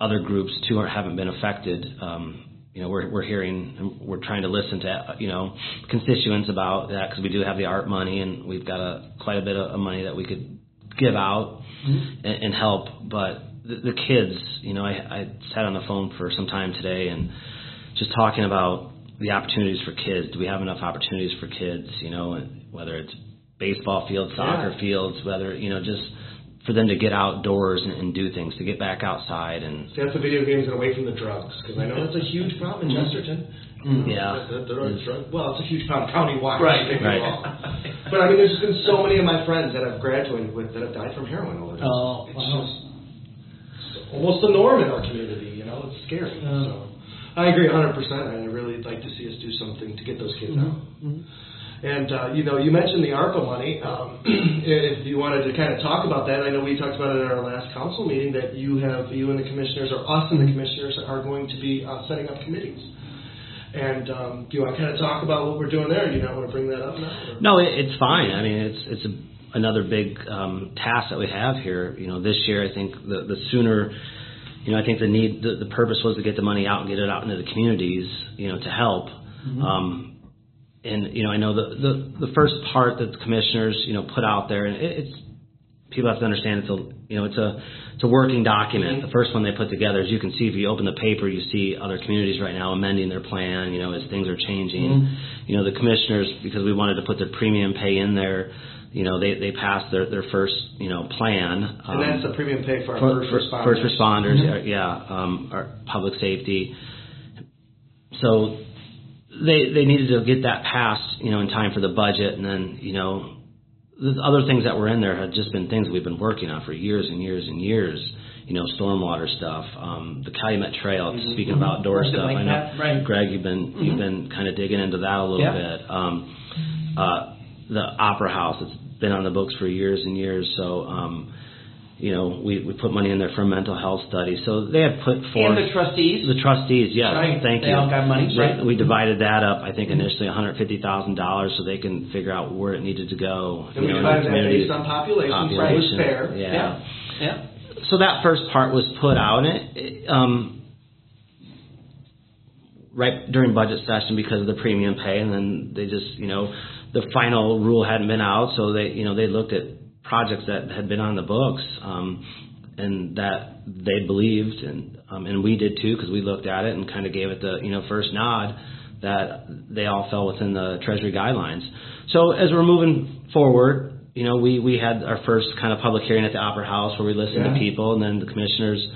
other groups too are, haven't been affected. Um, you know, we're we're hearing, we're trying to listen to you know constituents about that because we do have the ARPA money and we've got a quite a bit of money that we could give out mm-hmm. and, and help. But the, the kids, you know, I, I sat on the phone for some time today and just talking about the opportunities for kids. Do we have enough opportunities for kids? You know, and whether it's baseball fields, soccer Yeah. fields, whether you know, just for them to get outdoors and, and do things, to get back outside and See, that's the video games and away from the drugs because I know that's a huge problem in Chesterton. Mm-hmm. Mm-hmm. Yeah. Drug, well, it's a huge problem countywide. Right. don't get me Right. But I mean, there's been so many of my friends that I've graduated with that have died from heroin overdose. Oh, it's wow. just almost the norm in our community. You know, it's scary. So I agree 100. percent and I really like to see us do something to get those kids out. And uh, you know, you mentioned the ARPA money. Um, if you wanted to kind of talk about that, I know we talked about it at our last council meeting that you have, you and the commissioners, or us and the commissioners, are going to be uh, setting up committees. And um, do you want to kind of talk about what we're doing there? Do you not want to bring that up now? No, it, it's fine. I mean, it's it's a, another big um, task that we have here. You know, this year I think the the sooner, you know, I think the need the, the purpose was to get the money out and get it out into the communities, you know, to help. Um, and you know, I know the the the first part that the commissioners you know put out there, and it, it's people have to understand it's a you know it's a it's a working document. The first one they put together, as you can see, if you open the paper, you see other communities right now amending their plan. You know, as things are changing. You know, the commissioners because we wanted to put the premium pay in there. You know, they they passed their their first you know plan. And that's the premium pay for our for- first responders. First responders, uh, yeah, um, our public safety. So they they needed to get that passed, you know, in time for the budget, and then you know, the other things that were in there had just been things we've been working on for years and years and years. You know, stormwater stuff, um, the Calumet Trail. Speaking of outdoor Something stuff, like I know, that, right. Greg, you've been you've been kind of digging into that a little Yeah. bit. Um, uh, the Opera House, it's been on the books for years and years. So, um, you know, we, we put money in there for a mental health study. So they had put forth And the trustees. the trustees, yes, Right. thank They you. all got money, They- right. We divided that up. I think initially one hundred fifty thousand dollars, so they can figure out where it needed to go. And we know, divided that based on population, so it was fair. Yeah. Yeah. Yeah. So that first part was put out, and it, um, right during budget session because of the premium pay, and then they just, you know, the final rule hadn't been out, so they, you know, they looked at projects that had been on the books, um, and that they believed, and um, and we did too because we looked at it and kind of gave it the, you know, first nod that they all fell within the Treasury guidelines. So as we're moving forward, you know, we we had our first kind of public hearing at the Opera House where we listened Yeah. to people, and then the commissioners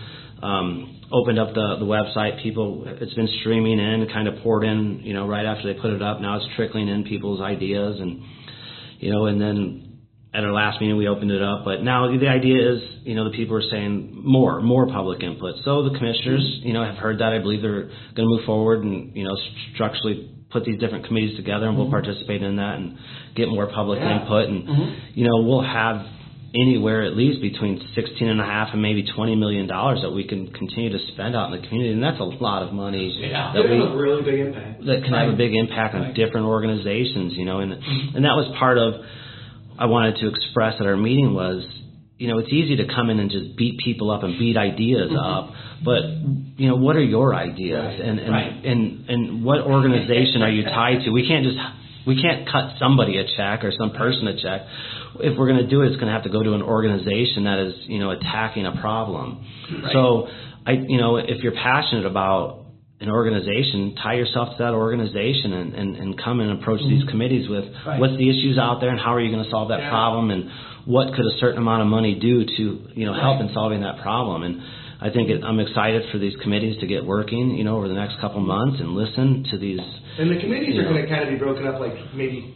um, opened up the the website. People, it's been streaming in, kind of poured in, you know, right after they put it up. Now it's trickling in people's ideas, and you know, and then at our last meeting we opened it up, but now the idea is, you know, the people are saying more, more public input. So the commissioners, you know, have heard that. I believe they're going to move forward and, you know, structurally put these different committees together, and we'll Mm-hmm. participate in that and get more public Yeah. input. And Mhm. you know, we'll have anywhere at least between sixteen and a half and maybe twenty million dollars that we can continue to spend out in the community, and that's a lot of money Yeah. that we a really big impact. that can have a big impact on Right. different organizations, you know, and and that was part of I wanted to express at our meeting was, you know, it's easy to come in and just beat people up and beat ideas mm-hmm. up, but you know, what are your ideas Right. and and, Right. and and what organization are you tied to? We can't just we can't cut somebody a check or some person a check. If we're going to do it, it's going to have to go to an organization that is, you know, attacking a problem. Right. So, I, you know, if you're passionate about an organization, tie yourself to that organization and, and, and come and approach these committees with Mm-hmm. Right. what's the issues out there and how are you going to solve that Yeah. problem and what could a certain amount of money do to, you know, help Right. in solving that problem. And I think it, I'm excited for these committees to get working, you know, over the next couple months and listen to these. And the committees are know. going to kind of be broken up like maybe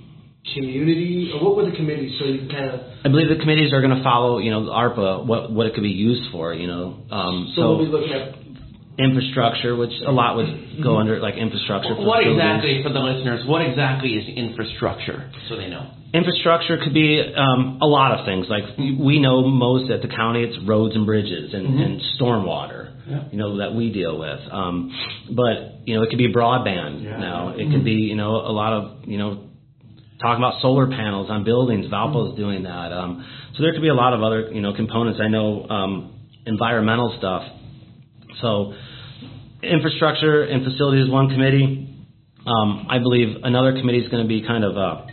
community, or what were the committees so you can kind of, I believe the committees are going to follow, you know, ARPA, what, what it could be used for, you know. Um, so we'll be looking at, infrastructure, which a lot would go under like infrastructure. What facilities. exactly, for the listeners, what exactly is infrastructure, so they know? Infrastructure could be um, a lot of things. Like we know most at the county, it's roads and bridges and, Mhm. and stormwater. Yeah. You know that we deal with. Um, but you know it could be broadband Yeah. now. It could be you know a lot of you know talking about solar panels on buildings. Valpo is doing that. Um, so there could be a lot of other you know components. I know um, environmental stuff. So infrastructure and facilities is one committee. Um, I believe another committee is going to be kind of uh,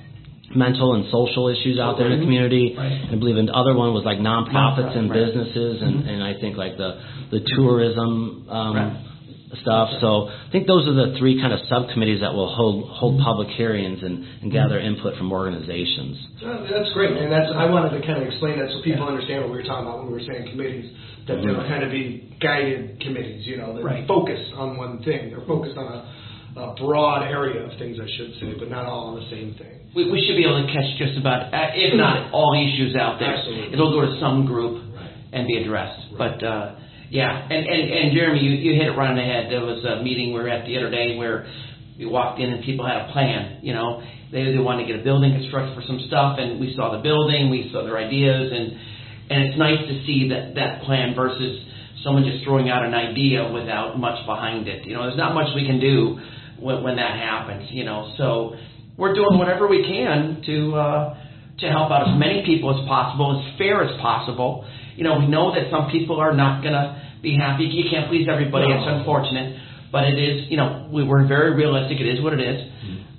mental and social issues out there in the community. Right. I believe another one was like nonprofits and right. businesses, and, and I think like the the tourism um, Right. Stuff. So I think those are the three kind of subcommittees that will hold hold public hearings and, and gather input from organizations. Uh, That's great, and that's, I wanted to kind of explain that so people understand what we were talking about when we were saying committees, that they'll kind of be guided committees, you know, that Right. focus on one thing. They're focused on a, a broad area of things, I should say, but not all on the same thing. We, we should be able to catch just about, uh, if not all issues out there. Absolutely. It'll go to some group Right. and be addressed. But, uh, yeah, and, and, and Jeremy, you, you hit it right on the head. There was a meeting we were at the other day where we walked in and people had a plan, you know. They, they wanted to get a building constructed for some stuff and we saw the building, we saw their ideas and, and it's nice to see that, that plan versus someone just throwing out an idea without much behind it. You know, there's not much we can do when, when that happens, you know. So we're doing whatever we can to uh, to help out as many people as possible, as fair as possible. You know, we know that some people are not going to be happy. You can't please everybody. No. It's unfortunate, but it is. You know, we, we're very realistic. It is what it is.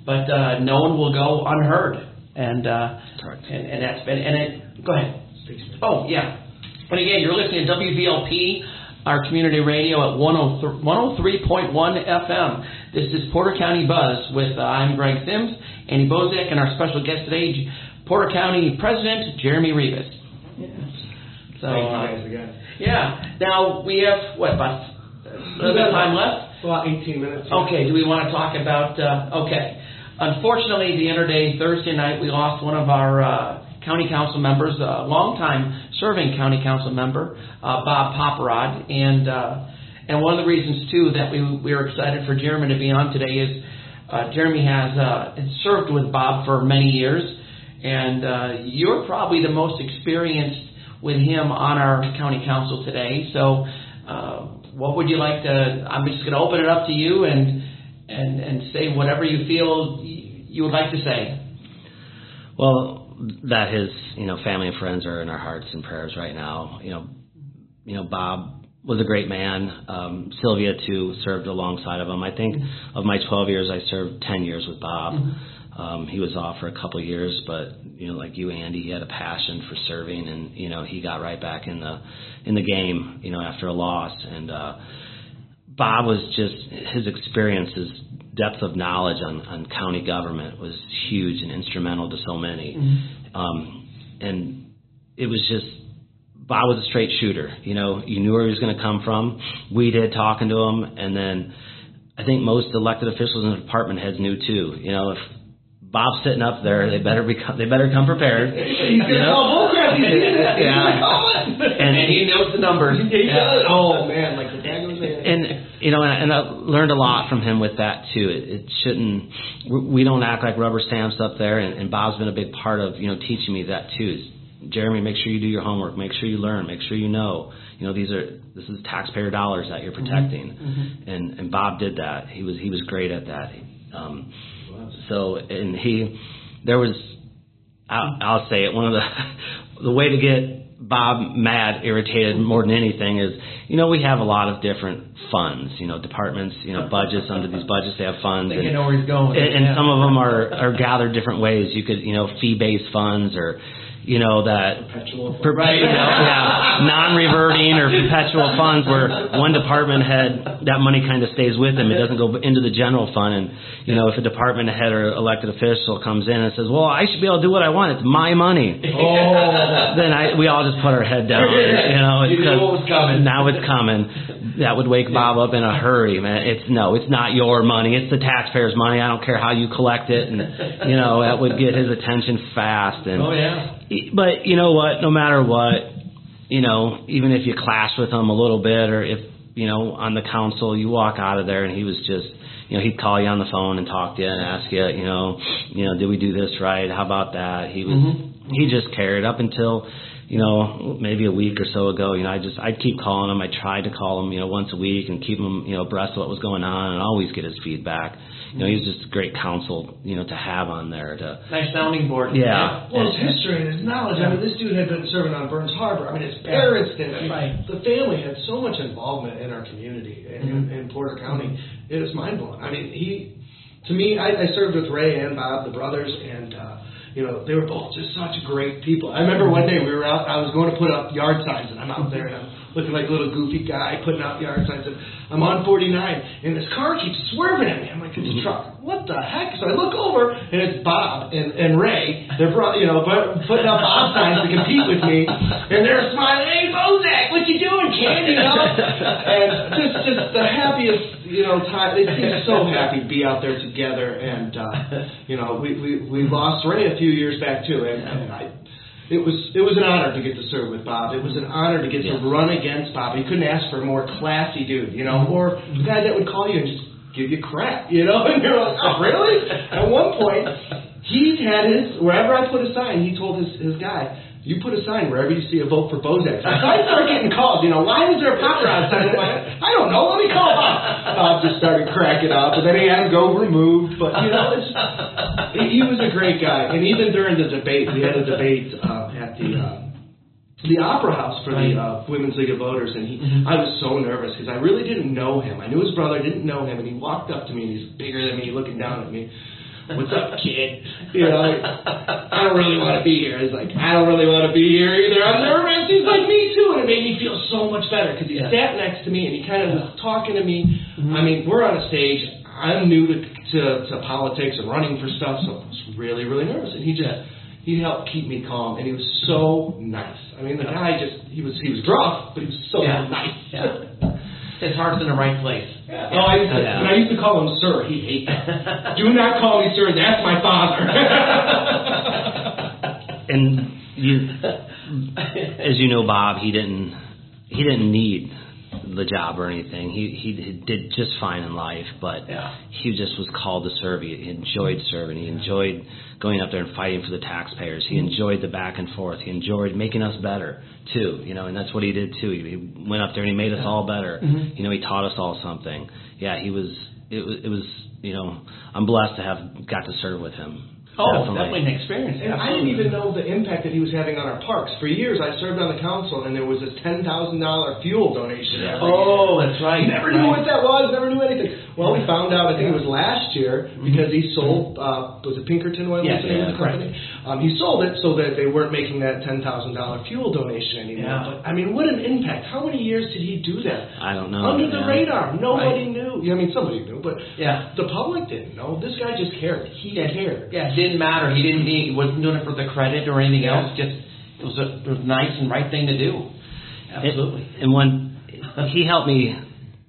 But uh, no one will go unheard, and uh, Correct. and, and that's been. And it. Go ahead. Oh, yeah. But again, you're listening to WVLP, our community radio at 103 103.1 FM. This is Porter County Buzz with, uh, I'm Greg Sims, Andy Bozek, and our special guest today, Porter County President Jeremy Rivas. So, Thank you uh, guys again. yeah. Now, we have, what, about a little bit of time left? About 18 minutes. Okay, do we want to talk about, uh, okay. Unfortunately, the other day, Thursday night, we lost one of our uh, county council members, a longtime serving county council member, uh, Bob Poparad. And, uh, and one of the reasons, too, that we, we were excited for Jeremy to be on today is uh, Jeremy has uh, served with Bob for many years. And uh, you're probably the most experienced with him on our county council today. So, uh, what would you like to? I'm just going to open it up to you and and and say whatever you feel you would like to say. Well, that his you know family and friends are in our hearts and prayers right now. You know, you know Bob was a great man. Um, Sylvia too served alongside of him. I think of my 12 years, I served 10 years with Bob. Um, he was off for a couple of years, but you know, like you, Andy, he had a passion for serving, and you know, he got right back in the in the game. You know, after a loss, and uh, Bob was just his experience, his depth of knowledge on, on county government was huge and instrumental to so many. Um, and it was just Bob was a straight shooter. You know, you knew where he was going to come from. We did talking to him, and then I think most elected officials in the department heads knew too. You know, if Bob's sitting up there. They better be. They better come prepared. He's gonna call bullcrap. He's gonna, he's Yeah. gonna call it. And, he knows the numbers. He Yeah. does. Oh man, like the dad goes in. and you know, and, and I learned a lot from him with that too. It, it shouldn't. we- We don't act like rubber stamps up there, and, and Bob's been a big part of you know teaching me that too. Is, Jeremy, make sure you do your homework. Make sure you learn. Make sure you know. You know, these are this is taxpayer dollars that you're protecting, and and Bob did that. He was he was great at that. Um, so and he, there was, I'll, I'll say it. One of the the way to get Bob mad, irritated more than anything is, you know, we have a lot of different funds. You know, departments. You know, budgets under these budgets they have funds. Think and- know where he's going. and, and yeah. some of them are are gathered different ways. You could, you know, fee-based funds or, you know, that Perpetual. per- you know, yeah, non-reverting or perpetual funds where one department head that money kind of stays with them. It doesn't go into the general fund. And you know, if a department head or elected official comes in and says, "Well, I should be able to do what I want. It's my money," Oh. then I we all just put our head down. You know, You what was coming. Now it's coming. That would wake Bob up in a hurry, man. It's no, it's not your money. It's the taxpayers' money. I don't care how you collect it, and you know that would get his attention fast. And Oh yeah. But you know what? No matter what, you know, even if you clash with him a little bit, or if you know on the council you walk out of there and he was just, you know, he'd call you on the phone and talk to you and ask you, you know, you know, did we do this right? How about that? He was, mm-hmm. he just cared up until. You know, maybe a week or so ago, you know, I just I'd keep calling him. I tried to call him, you know, once a week and keep him, you know, abreast of what was going on, and always get his feedback. You know, he's just a great counsel, you know, to have on there to Nice sounding board. Yeah. Well, his history and his knowledge. I mean, this dude had been serving on Burns Harbor. I mean, his parents did. I mean, Right. the family had so much involvement in our community in, in Porter County. It was mind blowing. I mean, he, to me, I, I served with Ray and Bob, the brothers, and uh, you know, they were both just such great people. I remember one day we were out. I was going to put up yard signs, and I'm out there and I'm looking like a little goofy guy putting out yard signs. And I'm on 49, and this car keeps swerving at me. I'm like, it's a truck. What the heck? So I look over, and it's Bob and, and Ray. They're brought, you know putting up Bob signs to compete with me, and they're smiling. Hey, Bozek, what you doing, kid? You know, and just just the happiest, you know, time. They seem so happy to be out there together, and uh, you know, we we we lost Ray a few years back too, and, and I it was it was an honor to get to serve with Bob. It was an honor to get to run against Bob. You couldn't ask for a more classy dude, you know, or the guy that would call you and just give you crap, you know, and you're like, oh really? At one point, he had his wherever I put a sign, he told his his guy. You put a sign wherever you see a vote for Bozek. So I start getting calls. You know, why is there a Poparad sign? I don't know. Let me call Bob. Bob just started cracking up, and then he had him go removed. But you know, it's, he he was a great guy. And even during the debate, we had a debate uh, at the uh, the Opera House for the uh, Women's League of Voters, and he, I was so nervous because I really didn't know him. I knew his brother, didn't know him, and he walked up to me, and he's bigger than me, looking down at me. What's up, kid? You know, like, I don't really want to be here. He's like, I don't really want to be here either. I'm nervous. He's like, me too, and it made me feel so much better because he sat next to me and he kind of was talking to me. Mm-hmm. I mean, we're on a stage. I'm new to, to to politics and running for stuff, so I was really really nervous, and he just he helped keep me calm, and he was so nice. I mean, the guy just he was he was gruff, but he was so Yeah. nice. Yeah. His heart's in the right place. Oh, I used to, Yeah. and I used to call him sir. He hated that. Do not call me sir. That's my father. and you, as you know, Bob, he didn't he didn't need the job or anything. He he did just fine in life, but Yeah. he just was called to serve. He enjoyed serving. He enjoyed going up there and fighting for the taxpayers. He enjoyed the back and forth. He enjoyed making us better too. You know, and that's what he did too. He, he went up there and he made us all better. Mm-hmm. You know, he taught us all something. Yeah, he was. It was. It was. You know, I'm blessed to have got to serve with him. Oh, definitely, an experience. And I didn't even know the impact that he was having on our parks. For years, I served on the council, and there was this ten thousand dollar fuel donation. every Oh, year. that's right. Never knew what that was. Never knew anything. Well, we found out. I think it was last year because he sold. Uh, was it Pinkerton Oil? Yes, yeah, the company? Um, he sold it so that they weren't making that ten thousand dollar fuel donation anymore. Yeah. But I mean, what an impact! How many years did he do that? I don't know. Under the yeah. radar, nobody knew. I mean, somebody knew, but Yeah. the public didn't know. This guy just cared. He cared. Yeah, it didn't matter. He didn't need. He wasn't doing it for the credit or anything Yeah. else. Just it was a, it was a nice and right thing to do. Absolutely. And, and when he helped me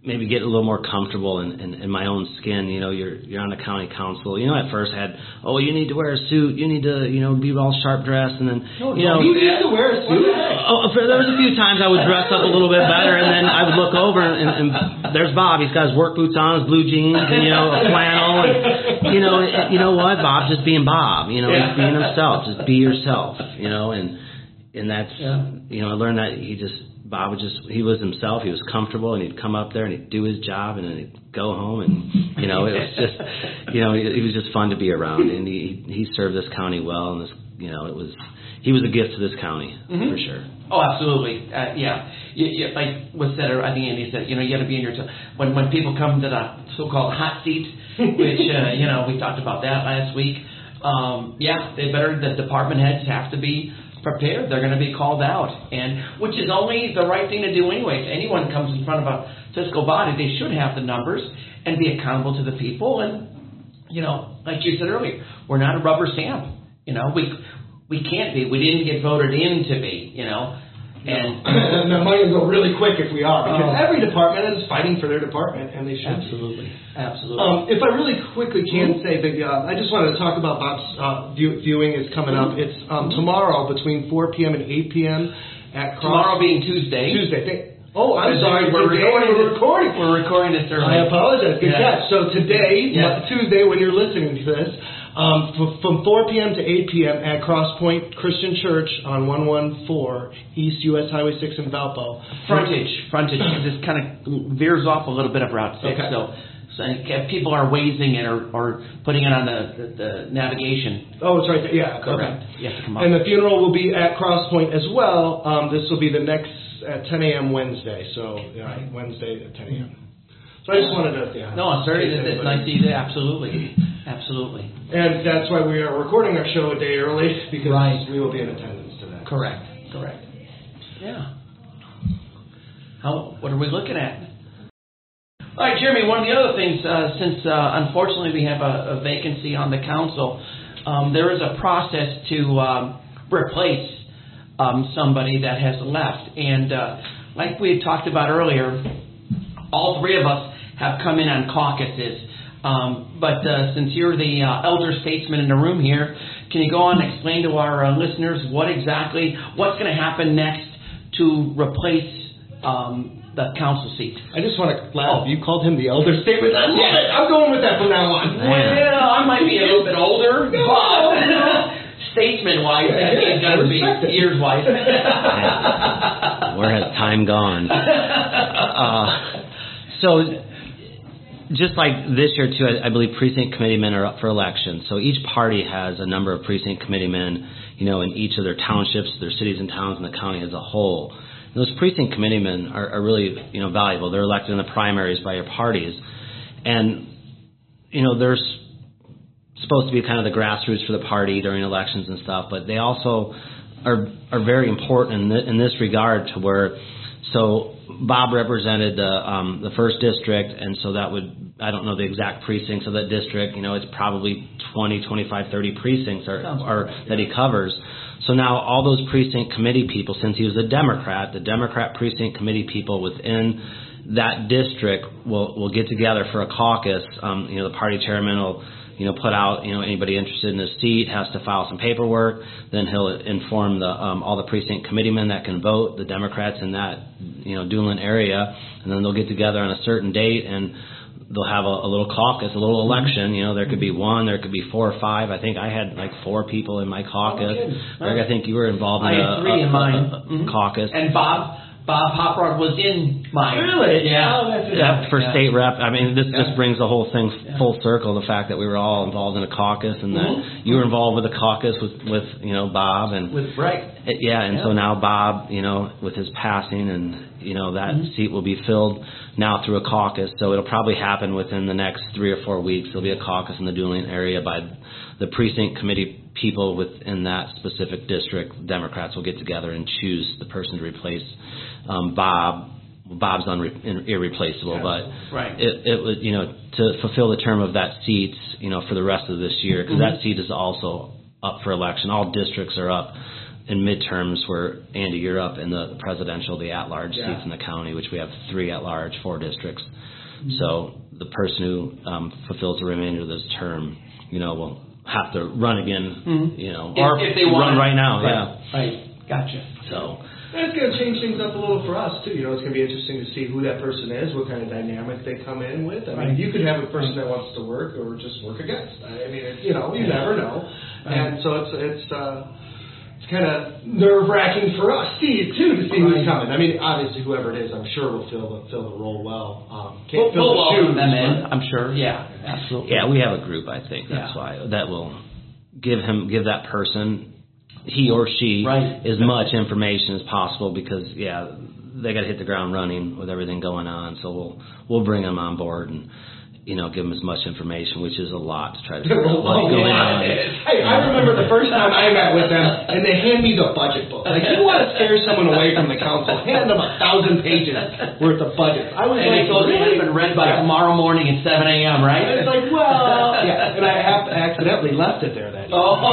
maybe get a little more comfortable in, in, in my own skin. You know, you're you're on the county council. You know, at first I had, oh, you need to wear a suit. You need to, you know, be all sharp dressed, and then, you know, you need to wear a suit. Oh, for, there was a few times I would dress up a little bit better, and then I would look over, and, and there's Bob. He's got his work boots on, his blue jeans, and you know, a flannel, and you know, it, you know what, Bob, just being Bob. You know, Yeah. he's being himself. Just be yourself. You know, and and that's Yeah. you know, I learned that he just Bob would just he was himself. He was comfortable, and he'd come up there and he'd do his job, and then he'd go home, and you know, it was just you know, he, was just fun to be around, and he he served this county well, and this you know, it was he was a gift to this county for sure. Oh, absolutely. Uh, yeah. You, you, like was said, or I think Andy said, you know, you got to be in your when when people come to the so-called hot seat, which uh, you know we talked about that last week. Um, yeah, they better. The department heads have to be prepared. They're going to be called out, and which is only the right thing to do anyways. Anyone comes in front of a fiscal body, they should have the numbers and be accountable to the people. And you know, like you said earlier, we're not a rubber stamp. You know, we we can't be. We didn't get voted in to be. You know, and and the money will go really quick if we are, because Oh. every department is fighting for their department, and they should. be. absolutely, absolutely. Um, if I really quickly can say that, uh, I just wanted to talk about Bob's uh, view, viewing is coming up. It's um, tomorrow between 4 p.m. and 8 p.m. at Cross Tomorrow being Tuesday. Tuesday. Thank- oh, I'm Today sorry. We're Today recording. we're recording. We're recording this early. I apologize. Good Yeah. catch. So today, Yeah. Tuesday, when you're listening to this, um, f- from 4 p.m. to 8 p.m. at Cross Point Christian Church on 114 East US Highway 6 in Valpo. Frontage, frontage. This kind of veers off a little bit of Route Six. Okay. So, so if people are wazing it or, or putting it on the, the, navigation. Oh, it's right there. Yeah, Correct. Okay. You have to come up. And the funeral will be at Cross Point as well. Um, this will be the next at 10 a.m. Wednesday. So yeah, Wednesday at 10 a.m. So I just wanted to yeah. no, it's very. in case It's, nice to see that. Absolutely, absolutely. And that's why we are recording our show a day early because Right. we will be in attendance to that. Correct. Correct. Yeah. How? What are we looking at? All right, Jeremy. One of the other things, uh, since uh, unfortunately we have a, a vacancy on the council, um, there is a process to um, replace um, somebody that has left, and uh, like we had talked about earlier, all three of us have come in on caucuses. Um, but uh, since you're the uh, elder statesman in the room here, can you go on and explain to our uh, listeners what exactly what's going to happen next to replace um, the council seat? I just want to Oh. You called him the elder statesman. I love Yeah. it. I'm going with that from now on. Well, I might be a little bit older, No, but no. statesman wise, Yeah, that means I got to be years wise. Where has time gone? Uh, so, just like this year too, I, I believe precinct committeemen are up for election. So each party has a number of precinct committeemen, you know, in each of their townships, their cities and towns, and the county as a whole. And those precinct committeemen are, are really, you know, valuable. They're elected in the primaries by your parties, and you know, there's supposed to be kind of the grassroots for the party during elections and stuff, but they also are are very important in, th- in this regard to where so Bob represented the um, the first district, and so that would I don't know the exact precincts of that district. You know, it's probably 20, 25, 30 precincts are, are that he covers. So now all those precinct committee people, since he was a Democrat, the Democrat precinct committee people within that district will will get together for a caucus. Um, you know, the party chairman will you know put out you know anybody interested in this seat has to file some paperwork. Then he'll inform the um, all the precinct committeemen that can vote, the Democrats in that you know Duneland area, and then they'll get together on a certain date and they'll have a, a little caucus, a little election. You know, there could be one, there could be four or five. I think I had like four people in my caucus. kidding. Greg, I think you were involved I in had a, three a- in mine. a- a Mhm. caucus. And Bob Bob Poparad was in mine. Really? Yeah. Oh, that's Yeah, for Yeah. state rep. I mean, this Yeah. just brings the whole thing Yeah. full circle. The fact that we were all involved in a caucus, and that Mhm. you were involved with the caucus with, with you know Bob, and With right. yeah, and so now Bob, you know, with his passing, and you know that Mhm. seat will be filled now through a caucus. So it'll probably happen within the next three or four weeks. There'll be a caucus in the Duneland area by the precinct committee people within that specific district. Democrats will get together and choose the person to replace um, Bob. Bob's unre- irreplaceable, but Right. it, it would, you know, to fulfill the term of that seat, you know, for the rest of this year, because Mm-hmm. that seat is also up for election. All districts are up in midterms where Andy, you're up in the presidential, the at-large Yeah. seats in the county, which we have three at-large, four districts. So the person who um, fulfills the remainder of this term, you know, will have to run again, you know, or if, if they run want right now, right, yeah. Right. Gotcha. So And it's going to change things up a little for us too. You know, it's going to be interesting to see who that person is, what kind of dynamic they come in with. I Right. mean, you could have a person that wants to work or just work against. I mean, it, you know, you never know. And so it's it's uh, it's kind of nerve wracking for us, Steve, too, to see who's coming. I mean, obviously, whoever it is, I'm sure will fill the fill the role well. Um, We'll, can't fill we'll the welcome shoes. them in. I'm sure. Yeah. Absolutely. yeah, we have a group. I think that's Yeah. why that will give him give that person he or she Right. as much information as possible because yeah they got to hit the ground running with everything going on. So we'll we'll bring them on board and you know give them as much information, which is a lot to try to figure out what's going on. Hey, I remember the first time I met with them, and they hand me the budget book. Like, you want to scare someone away from the council, hand them a thousand pages worth of budget. I was And like, it's supposed to really? have been read by Yeah. tomorrow morning at 7 a.m. Right? And it's like, well, yeah. And I have accidentally left it there that Oh.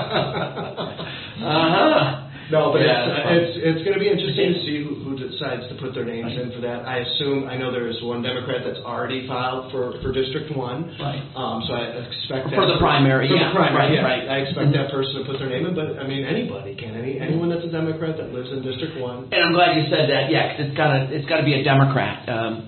uh huh. No, but Yeah, it's, that's fun. it's it's going to be interesting to see who, who decides to put their names in for that. I assume I know there is one Democrat that's already filed for for District One. Right. Um, so I expect that For the primary, For yeah, the primary, right, yeah. right. I expect that person to put their name in, but I mean anybody can. Any anyone that's a Democrat that lives in District One. And I'm glad you said that. Yeah, 'cause it's got to it's got to be a Democrat. Um,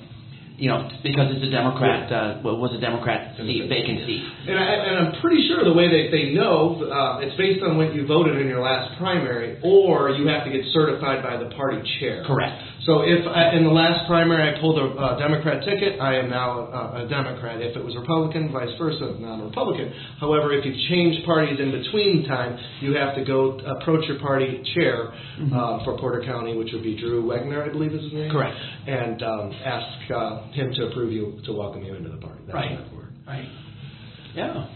you know, because it's a Democrat. Uh, well, was a Democrat seat, vacant seat. And, I, and I'm pretty sure the way that they know, uh, it's based on what you voted in your last primary, or you have to get certified by the party chair. Correct. So if I, in the last primary I pulled a uh, Democrat ticket, I am now a, a Democrat. If it was Republican, vice versa, now I'm a Republican. However, if you change parties in between time, you have to go approach your party chair uh, for Porter County, which would be Drew Wegner, I believe is his name. Correct. And um, ask uh, him to approve you to welcome you into the party. That's Right. how it works. Right. Yeah.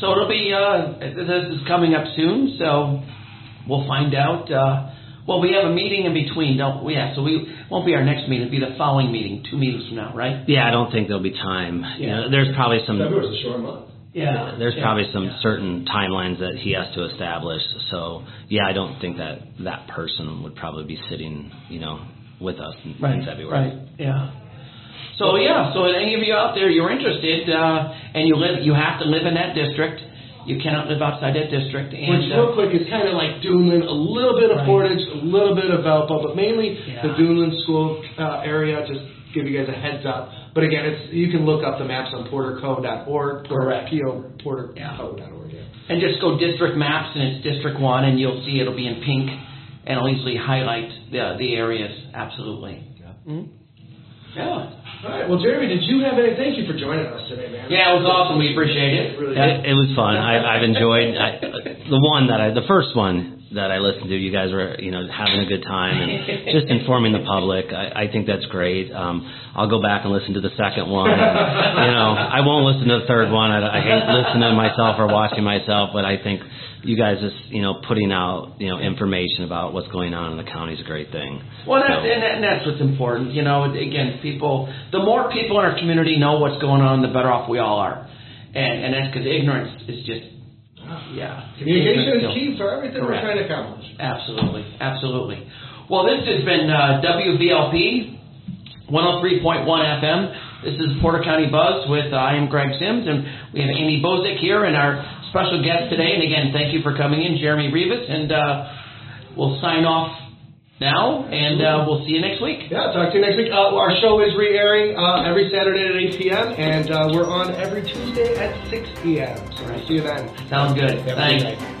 So it'll be, uh, this is coming up soon, so we'll find out. Uh, well, we have a meeting in between, don't we? Yeah, so we, won't be our next meeting, it'll be the following meeting, two meetings from now, right? Yeah, I don't think there'll be time. You Yeah. know, there's probably some February's a short month. Yeah. there's Yeah. probably some Yeah. certain timelines that he has to establish. So yeah, I don't think that that person would probably be sitting, you know, with us in, Right, in February. right, yeah. So yeah, so if any of you out there, you're interested, uh, and you live, you have to live in that district. You cannot live outside that district, and Which, uh, real quick, is kind of like Duneland, a little bit of Right. Portage, a little bit of Valpo, but mainly Yeah. the Duneland school uh, area. Just give you guys a heads up. But again, it's you can look up the maps on porterco.org, Correct. P-O, Yeah. porterco.org. Yeah. And just go district maps, and it's District One, and you'll see it'll be in pink, and it'll easily highlight the the areas. Absolutely. Mhm. Yeah. All right. Well, Jeremy, did you have any? Thank you for joining us today, man. Yeah, it was awesome. We appreciate it. Really Yeah. It, it was fun. I, I've enjoyed I, the one that I, the first one that I listened to. You guys were, you know, having a good time and just informing the public. I, I think that's great. Um, I'll go back and listen to the second one. And, you know, I won't listen to the third one. I, I hate listening to myself or watching myself, but I think you guys just, you know, putting out, you know, information about what's going on in the county is a great thing. Well, that's, So- and, that, and that's what's important. You know, again, people, the more people in our community know what's going on, the better off we all are. And, and that's because ignorance is just, yeah. Communication is key for everything Correct. we're trying to accomplish. Absolutely, absolutely. Well, this has been uh, WVLP 103.1 FM. This is Porter County Buzz with uh, I am Greg Sims, and we have Andy Bozek here and our special guest today. And again, thank you for coming in, Jeremy Rivas, and uh, we'll sign off now, and uh, we'll see you next week. Yeah, talk to you next week. Uh, our show is re-airing uh, every Saturday at 8 p.m. and uh, we're on every Tuesday at 6 p.m. So we'll see you then. Sounds good. Have a good Thanks.